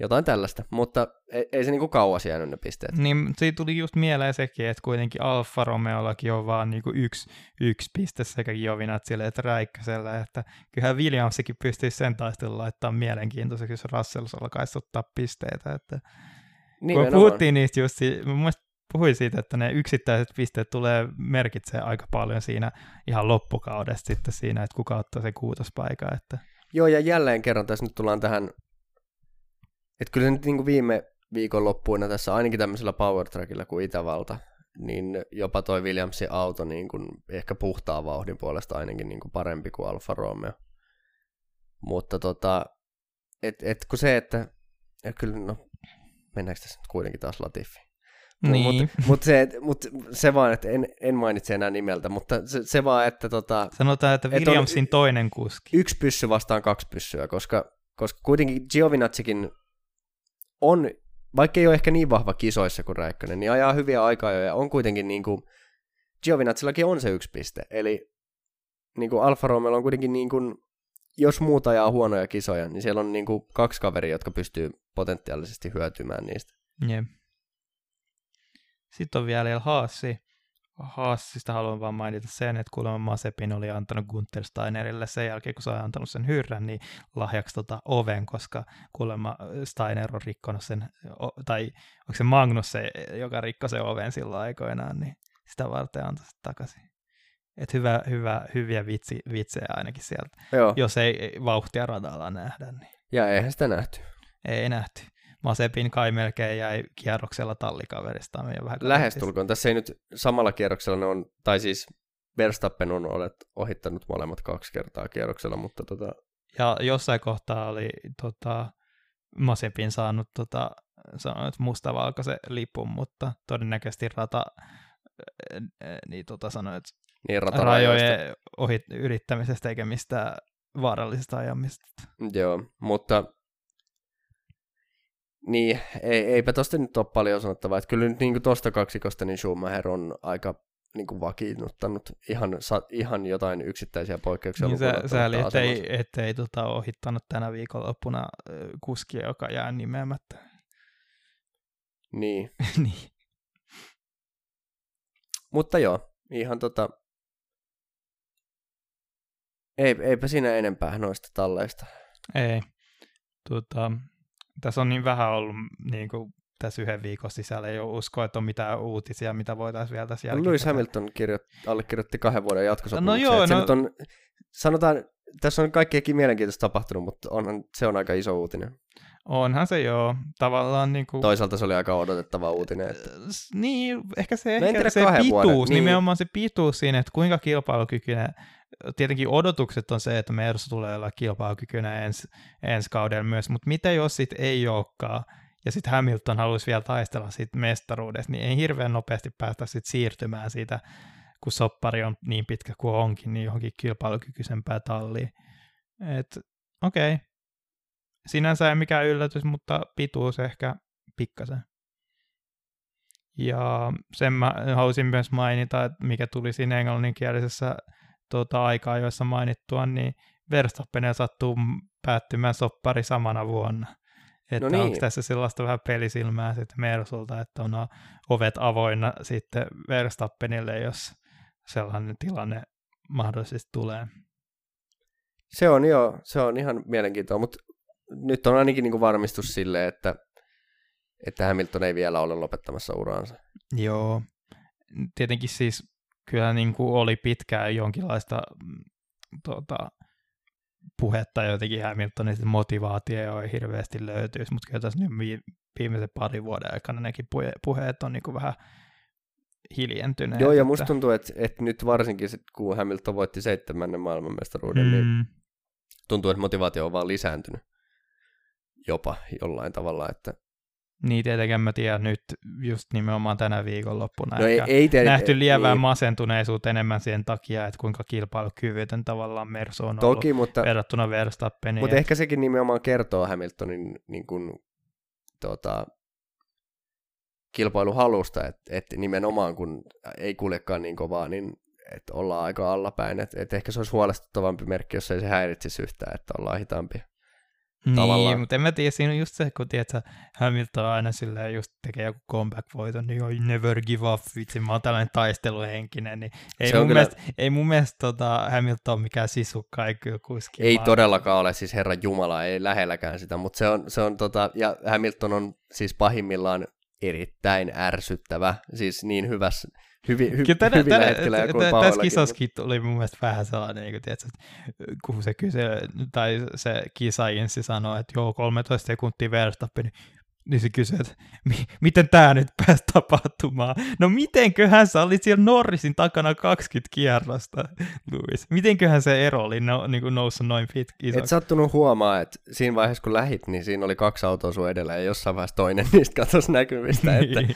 jotain tällaista. Mutta ei, ei se niinku kauas jäänyt ne pisteet. niin siitä tuli just mieleen sekin, että kuitenkin Alfa Romeollakin on vaan niinku yksi, yksi piste sekä Giovinazzille että Räikkösellä, että kyllähän Williamsikin pystyisi sen taistelun laittaa mielenkiintoiseksi, jos Russell alkaisi ottaa pisteitä, että kun Nimenomaan. puhuttiin niistä just, mun puhuin siitä, että ne yksittäiset pisteet tulee merkitsee aika paljon siinä ihan loppukaudesta sitten siinä, että kuka ottaa sen kuutospaikan, että Joo, ja jälleen kerran tässä nyt tullaan tähän, että kyllä se nyt niin viime viikon loppuina tässä ainakin tämmöisellä power trackilla kuin Itävalta, niin jopa toi Williamsin auto niin kuin ehkä puhtaan vauhdin puolesta ainakin niin kuin parempi kuin Alfa Romeo. Mutta tota, et, et kun se, että ja kyllä, no, mennäänkö tässä nyt kuitenkin taas Latifiin? niin. Mutta mut se, et- mut se vaan, että en, en mainitse enää nimeltä, mutta se, se vaan, että tota, Sanotaan, että Et on- Williamsin toinen kuski. yksi pyssy vastaan kaksi pyssyä, koska, koska kuitenkin Giovinazzikin on, vaikka ei ole ehkä niin vahva kisoissa kuin Räikkönen, niin ajaa hyviä ja on kuitenkin niin kuin, Giovinazzillakin on se yksi piste, eli niin kuin Alfa Romeo on kuitenkin niin kuin, jos muut ajaa huonoja kisoja, niin siellä on niin kuin kaksi kaveria, jotka pystyy potentiaalisesti hyötymään niistä. Jep. Sitten on vielä Haassi. Haassista haluan vaan mainita sen, että kuulemma Masepin oli antanut Gunther Steinerille sen jälkeen, kun se on antanut sen hyrrän, niin lahjaksi tota oven, koska kuulemma Steiner on rikkonut sen, tai onko se Magnus se, joka rikkoi sen oven silloin aikoinaan, niin sitä varten antoi se takaisin. Et hyvä, hyvä, hyviä vitsi, vitsejä ainakin sieltä. Joo, Jos ei vauhtia radalla nähdä, niin ja eihän sitä nähty. ei nähty. Masepin kai melkein jäi kierroksella vähän Lähestulkoon. Tässä ei nyt samalla kierroksella ne on, tai siis Verstappen on olet ohittanut molemmat kaksi kertaa kierroksella, mutta tota, Ja jossain kohtaa oli tota, Masepin saanut tota, sanonut mustavalkoisen lipun, mutta todennäköisesti rata äh, äh, niin tota sanoi, että niin rajojen ohi, ylittämisestä eikä mistään vaarallisesta ajamista. Joo, mutta niin, ei, eipä tosta nyt ole paljon sanottavaa. Että kyllä nyt niin tuosta kaksikosta niin Schumacher on aika niin kuin vakiinnuttanut ihan, sa, ihan jotain yksittäisiä poikkeuksia. Niin ottamatta sääli, ettei, ettei tota, ohittanut tänä viikonloppuna kuskia, joka jää nimeämättä. Niin, niin. mutta joo, ihan tota... Ei, eipä siinä enempää noista talleista. Ei. Tota, tässä on niin vähän ollut niin kuin, tässä yhden viikon sisällä. Ei ole uskoa, että on mitään uutisia, mitä voitaisiin vielä tässä jälkeen. Lewis Hamilton kirjoitti, allekirjoitti kahden vuoden jatkosopimuksen. No joo, no- nyt on, sanotaan, tässä on kaikkeakin mielenkiintoista tapahtunut, mutta onhan, se on aika iso uutinen. Onhan se joo. Tavallaan niin kuin, Toisaalta se oli aika odotettava uutinen. Että... S- Niin, ehkä se, No ehkä se pituus, niin. nimenomaan se pituus siinä, että kuinka kilpailukykyinen, tietenkin odotukset on se, että Mersu tulee olla kilpailukykyinen ensi kaudella myös, mutta mitä jos sit ei olekaan, ja sitten Hamilton haluaisi vielä taistella siitä mestaruudesta, niin ei hirveän nopeasti päästä sit siirtymään siitä, kun soppari on niin pitkä kuin onkin, niin johonkin kilpailukykyisempää talliin. Et okei, okay. sinänsä ei mikään yllätys, mutta pituus ehkä pikkasen. Ja sen mä halusin myös mainita, että mikä tuli siinä englanninkielisessä tuota, aikaa, joissa mainittua, niin Verstappenilla sattuu päättymään soppari samana vuonna. Että No niin. onko tässä sellaista vähän pelisilmää sitten Mersulta, että on ovet avoinna sitten Verstappenille, jos sellainen tilanne mahdollisesti tulee. Se on joo, se on ihan mielenkiintoista, mutta nyt on ainakin niinku varmistus sille, että että Hamilton ei vielä ole lopettamassa uraansa. Joo. Tietenkin siis kyllä niin kuin oli pitkään jonkinlaista tota, puhetta jotenkin Hamiltonin motivaatio ei hirveästi löytyisi, mutta kyllä tässä nyt viimeisen parin vuoden aikana nekin puheet on niin kuin vähän hiljentyneet. Joo, ja musta tuntuu, että, että nyt varsinkin sit, kun Hamilton voitti seitsemännen maailmanmestaruuden, niin mm. niin tuntuu, että motivaatio on vaan lisääntynyt jopa jollain tavalla, että niin tietenkään mä tiedän nyt just nimenomaan tänä viikonloppuna. No ei, ei te, nähty lievää ei. masentuneisuutta enemmän sen takia, että kuinka kilpailukyvytön tavallaan Mersu on Toki, ollut mutta, verrattuna Verstappeniin. Mutta et... ehkä sekin nimenomaan kertoo Hamiltonin niin kuin, tota, kilpailuhalusta, että et nimenomaan kun ei kuljekaan niin kovaa, niin että ollaan aika allapäin. Että et ehkä se olisi huolestuttavampi merkki, jos ei se häiritsisi yhtään, että ollaan hitaampia. Niin, tavallaan. mutta en mä tiedä, siinä on just se, kun tiedät, Hamilton aina silleen just tekee joku comeback-voiton, niin oi never give up, vitsi, mä oon tällainen taisteluhenkinen, niin ei, mun, kyllä... mielestä, ei mun mielestä tota, Hamilton on mikään sisukka, ei kyllä kuski. Ei vaan. todellakaan ole, siis Herran Jumala, ei lähelläkään sitä, mutta se on, se on tota, ja Hamilton on siis pahimmillaan erittäin ärsyttävä, siis niin hyvässä, hyvin, hy, tänä, hyvin tänä, lähettilää kuin Tässä kisassakin oli mun mielestä vähän sellainen, niin kuin, tiedätkö, kun se kyse, tai se kisainssi sanoi, että joo, 13 sekuntia Verstappen, niin niin se kysyi, että miten tämä nyt pääsi tapahtumaan? No mitenköhän sä olit siellä Norrisin takana 20 kierrosta, Louis? Mitenköhän se ero oli no, niin kuin noussut noin pitkin? Et sattunut huomaa, että siinä vaiheessa kun lähit, niin siinä oli kaksi autoa sun edellä ja jossain vaiheessa toinen niistä katosi näkymistä. niin. että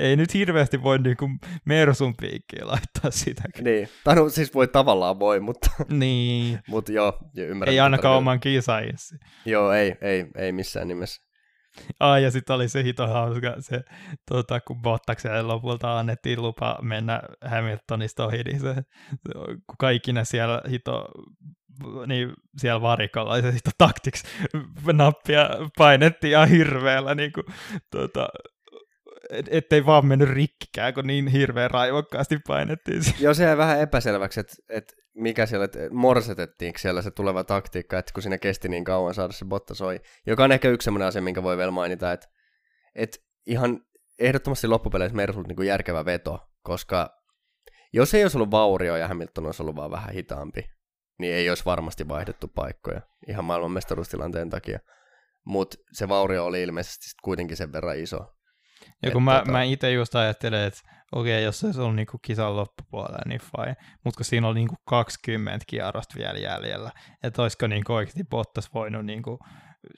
ei nyt hirveästi voi niinku Mersun piikkiä laittaa sitä. Niin, tai no siis voi tavallaan voi, mutta, niin. mutta joo, ymmärrän. Ei ainakaan oman kisaajissa. Joo, ei, ei, ei missään nimessä. Ah, ja sitten oli se hito hauska, se, tota, kun Bottakselle lopulta annettiin lupa mennä Hamiltonista ohi, niin se, kun kaikki ne siellä hito, niin siellä varikolla se hito taktiksi nappia painettiin ihan hirveällä niin kuin, tota, ettei vaan mennyt rikkikään, kun niin hirveän raivokkaasti painettiin. Joo, se jäi vähän epäselväksi, että, että mikä siellä, että morsetettiinko siellä se tuleva taktiikka, että kun siinä kesti niin kauan saada se botta soi, joka on ehkä yksi sellainen asia, minkä voi vielä mainita, että, että ihan ehdottomasti loppupeleissä Mersulta niin kuin järkevä veto, koska jos ei olisi ollut vaurio ja Hamilton olisi ollut vaan vähän hitaampi, niin ei olisi varmasti vaihdettu paikkoja ihan maailmanmestaruustilanteen takia. Mutta se vaurio oli ilmeisesti kuitenkin sen verran iso, ja kun mä, tota... mä itse just ajattelen, että okei, okay, jos se on niinku kisan loppupuolella, niin fine. Mutta kun siinä on niinku 20 kierrosta vielä jäljellä, että olisiko niinku oikeasti Bottas voinut niinku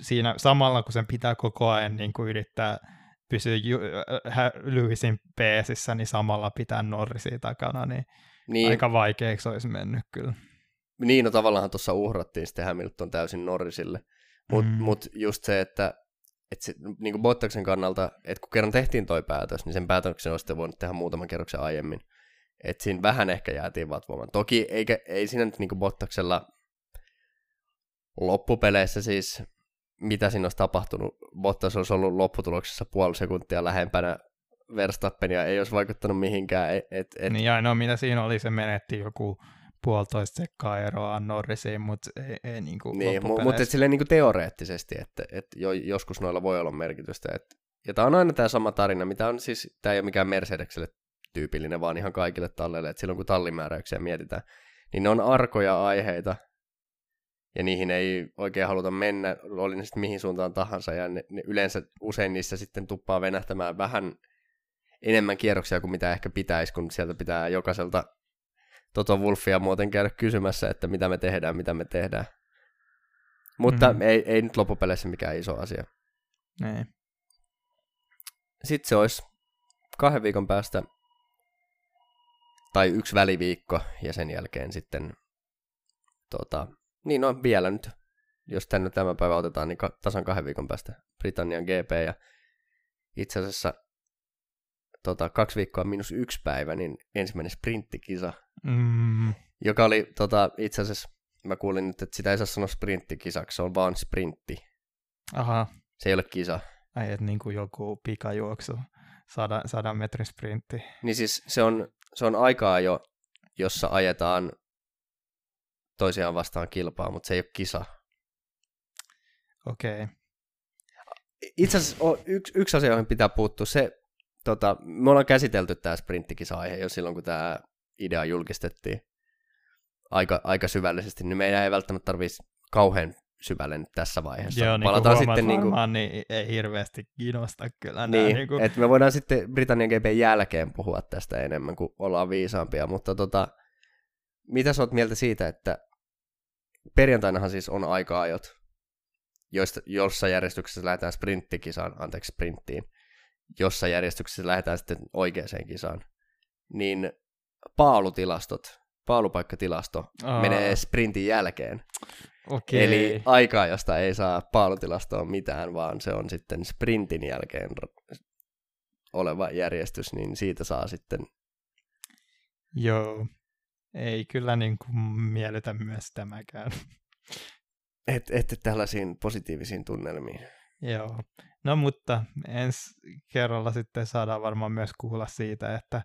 siinä samalla, kun sen pitää koko ajan niinku yrittää pysyä ju- äh, Lewisin peesissä, niin samalla pitää Norrisia takana, niin, niin. aika vaikeaksi olisi mennyt kyllä. Niin, no tavallaan tuossa uhrattiin sitten Hamilton täysin Norrisille. Mutta mm. mut just se, että että se, niin kuin Bottaksen kannalta, että kun kerran tehtiin toi päätös, niin sen päätöksen olisi voinut tehdä muutaman kerroksen aiemmin. Että siinä vähän ehkä jäätiin vatvomaan. Toki eikä, ei siinä nyt niin kuin Bottaksella loppupeleissä siis, mitä siinä olisi tapahtunut, Bottas olisi ollut lopputuloksessa puoli sekuntia lähempänä Verstappenia, ei olisi vaikuttanut mihinkään. Et, et, et... Niin ainoa mitä siinä oli, se menetti joku puolitoista sekkaa eroa Norrisiin, mutta ei, ei niin kuin Niin, mutta silleen niin kuin teoreettisesti, että, että jo, joskus noilla voi olla merkitystä. Että, ja tämä on aina tämä sama tarina, mitä on siis, tämä ei ole mikään Mercedekselle tyypillinen, vaan ihan kaikille talleille, että silloin kun tallimääräyksiä mietitään, niin ne on arkoja aiheita, ja niihin ei oikein haluta mennä, oli ne sitten mihin suuntaan tahansa, ja ne, ne yleensä usein niissä sitten tuppaa venähtämään vähän enemmän kierroksia kuin mitä ehkä pitäisi, kun sieltä pitää jokaiselta Toto Wolfia muuten käydä kysymässä, että mitä me tehdään, mitä me tehdään. Mutta mm-hmm. ei, ei nyt loppupeleissä mikään iso asia. Ei. Sitten se olisi kahden viikon päästä, tai yksi väliviikko, ja sen jälkeen sitten, tota, niin no vielä nyt, jos tänne tämä päivä otetaan, niin tasan kahden viikon päästä Britannian GP, ja itse asiassa tota, kaksi viikkoa minus yksi päivä, niin ensimmäinen sprinttikisa, mm. joka oli tota, itse asiassa, mä kuulin nyt, että sitä ei saa sanoa sprinttikisaksi, se on vaan sprintti. Aha. Se ei ole kisa. Ai, että niin kuin joku pikajuoksu, sadan, sadan metrin sprintti. Niin siis se on, se on aikaa jo, jossa ajetaan toisiaan vastaan kilpaa, mutta se ei ole kisa. Okei. Okay. itse asiassa yksi, yksi asia, johon pitää puuttua, se, tota, me ollaan käsitelty tämä sprinttikisa-aihe jo silloin, kun tämä idea julkistettiin aika, aika syvällisesti, niin meidän ei välttämättä tarvitsisi kauhean syvälle nyt tässä vaiheessa. Joo, niin Palataan sitten niin kuin... niin ei hirveästi kiinnosta kyllä. Niin, niin kuin... että me voidaan sitten Britannian GP jälkeen puhua tästä enemmän, kun ollaan viisaampia, mutta tota, mitä sä oot mieltä siitä, että perjantainahan siis on aika-ajot, joista, jossa järjestyksessä lähdetään sprinttikisaan, anteeksi sprinttiin, jossa järjestyksessä lähdetään sitten oikeaan kisaan, niin paalutilastot, paalupaikkatilasto Aa. menee sprintin jälkeen. Okei. Eli aikaa, josta ei saa paalutilastoa mitään, vaan se on sitten sprintin jälkeen oleva järjestys, niin siitä saa sitten... Joo, ei kyllä niin kuin miellytä myös tämäkään. Et, ette tällaisiin positiivisiin tunnelmiin. Joo, no mutta ensi kerralla sitten saadaan varmaan myös kuulla siitä, että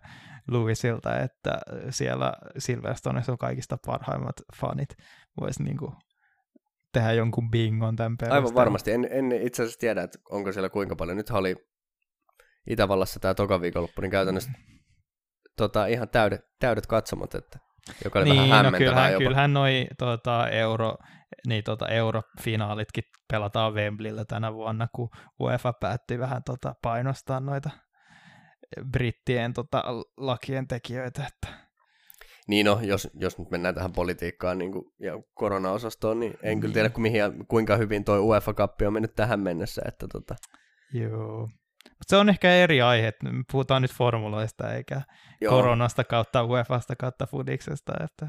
Louisilta, että siellä Silverstoneissa on kaikista parhaimmat fanit. Voisi niin kuin tehdä jonkun bingon tämän perusteella. Aivan varmasti. En, en itse asiassa tiedä, että onko siellä kuinka paljon. Nyt oli Itävallassa tämä toka viikonloppu, niin käytännössä tota, ihan täydet, täydet katsomot, että joka oli niin, vähän no kyllähän, jopa. kyllähän noi tuota, euro, niin, tuota, eurofinaalitkin pelataan Wembleyllä tänä vuonna, kun UEFA päätti vähän tota, painostaa noita brittien tota, lakien tekijöitä. Että... Niin no, jos, jos nyt mennään tähän politiikkaan niin kuin, ja koronaosastoon, niin en niin. kyllä tiedä, mihin, kuinka hyvin tuo UEFA-kappi on mennyt tähän mennessä. Että tota... Joo. Mutta se on ehkä eri aihe, puhutaan nyt formuloista eikä Joo. koronasta kautta UEFasta kautta Fudiksesta. Että...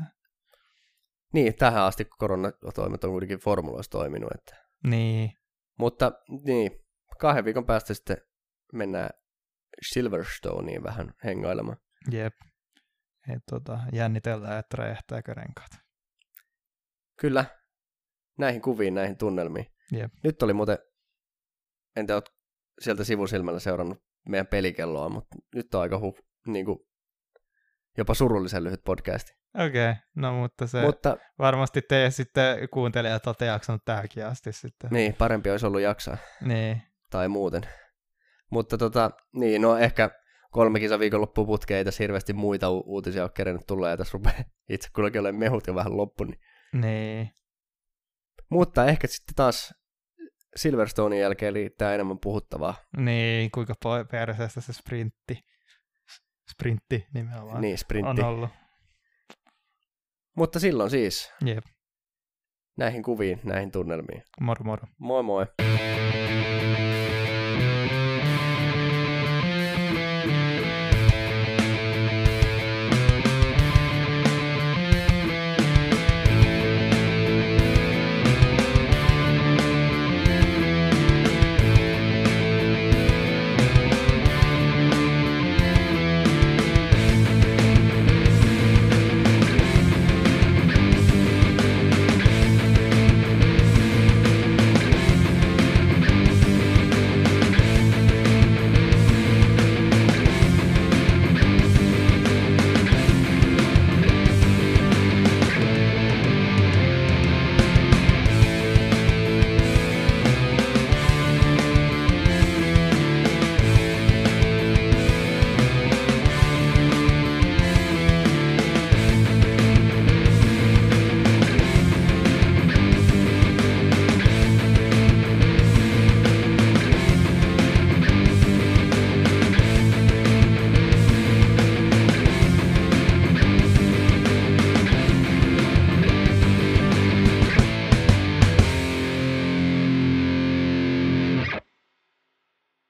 Niin, tähän asti koronatoimet on kuitenkin formuloissa toiminut. Että... Niin. Mutta niin, kahden viikon päästä sitten mennään Silverstoneen vähän hengailemaan. Jep. Et, tota, jännitellään, että räjähtääkö renkaat. Kyllä. Näihin kuviin, näihin tunnelmiin. Jep. Nyt oli muuten, en tiedä, sieltä sivusilmällä seurannut meidän pelikelloa, mutta nyt on aika hu, niin kuin, jopa surullisen lyhyt podcasti. Okei, okay, no mutta se mutta, varmasti te sitten kuuntelijat olette jaksanut tähänkin asti sitten. Niin, parempi olisi ollut jaksaa. Niin. Tai muuten. Mutta tota, niin, no ehkä kolme kisa viikonloppuun putkeen, ei tässä hirveästi muita u- uutisia ole kerennyt tulla, ja tässä rupeaa itse kullakin olemaan mehut jo vähän loppu. Niin. niin. Mutta ehkä sitten taas Silverstonein jälkeen riittää enemmän puhuttavaa. Niin, kuinka perseestä se sprintti, sprintti nimenomaan niin, sprintti. on ollut. Mutta silloin siis. Jep. Näihin kuviin, näihin tunnelmiin. Moro moro. Moi moi.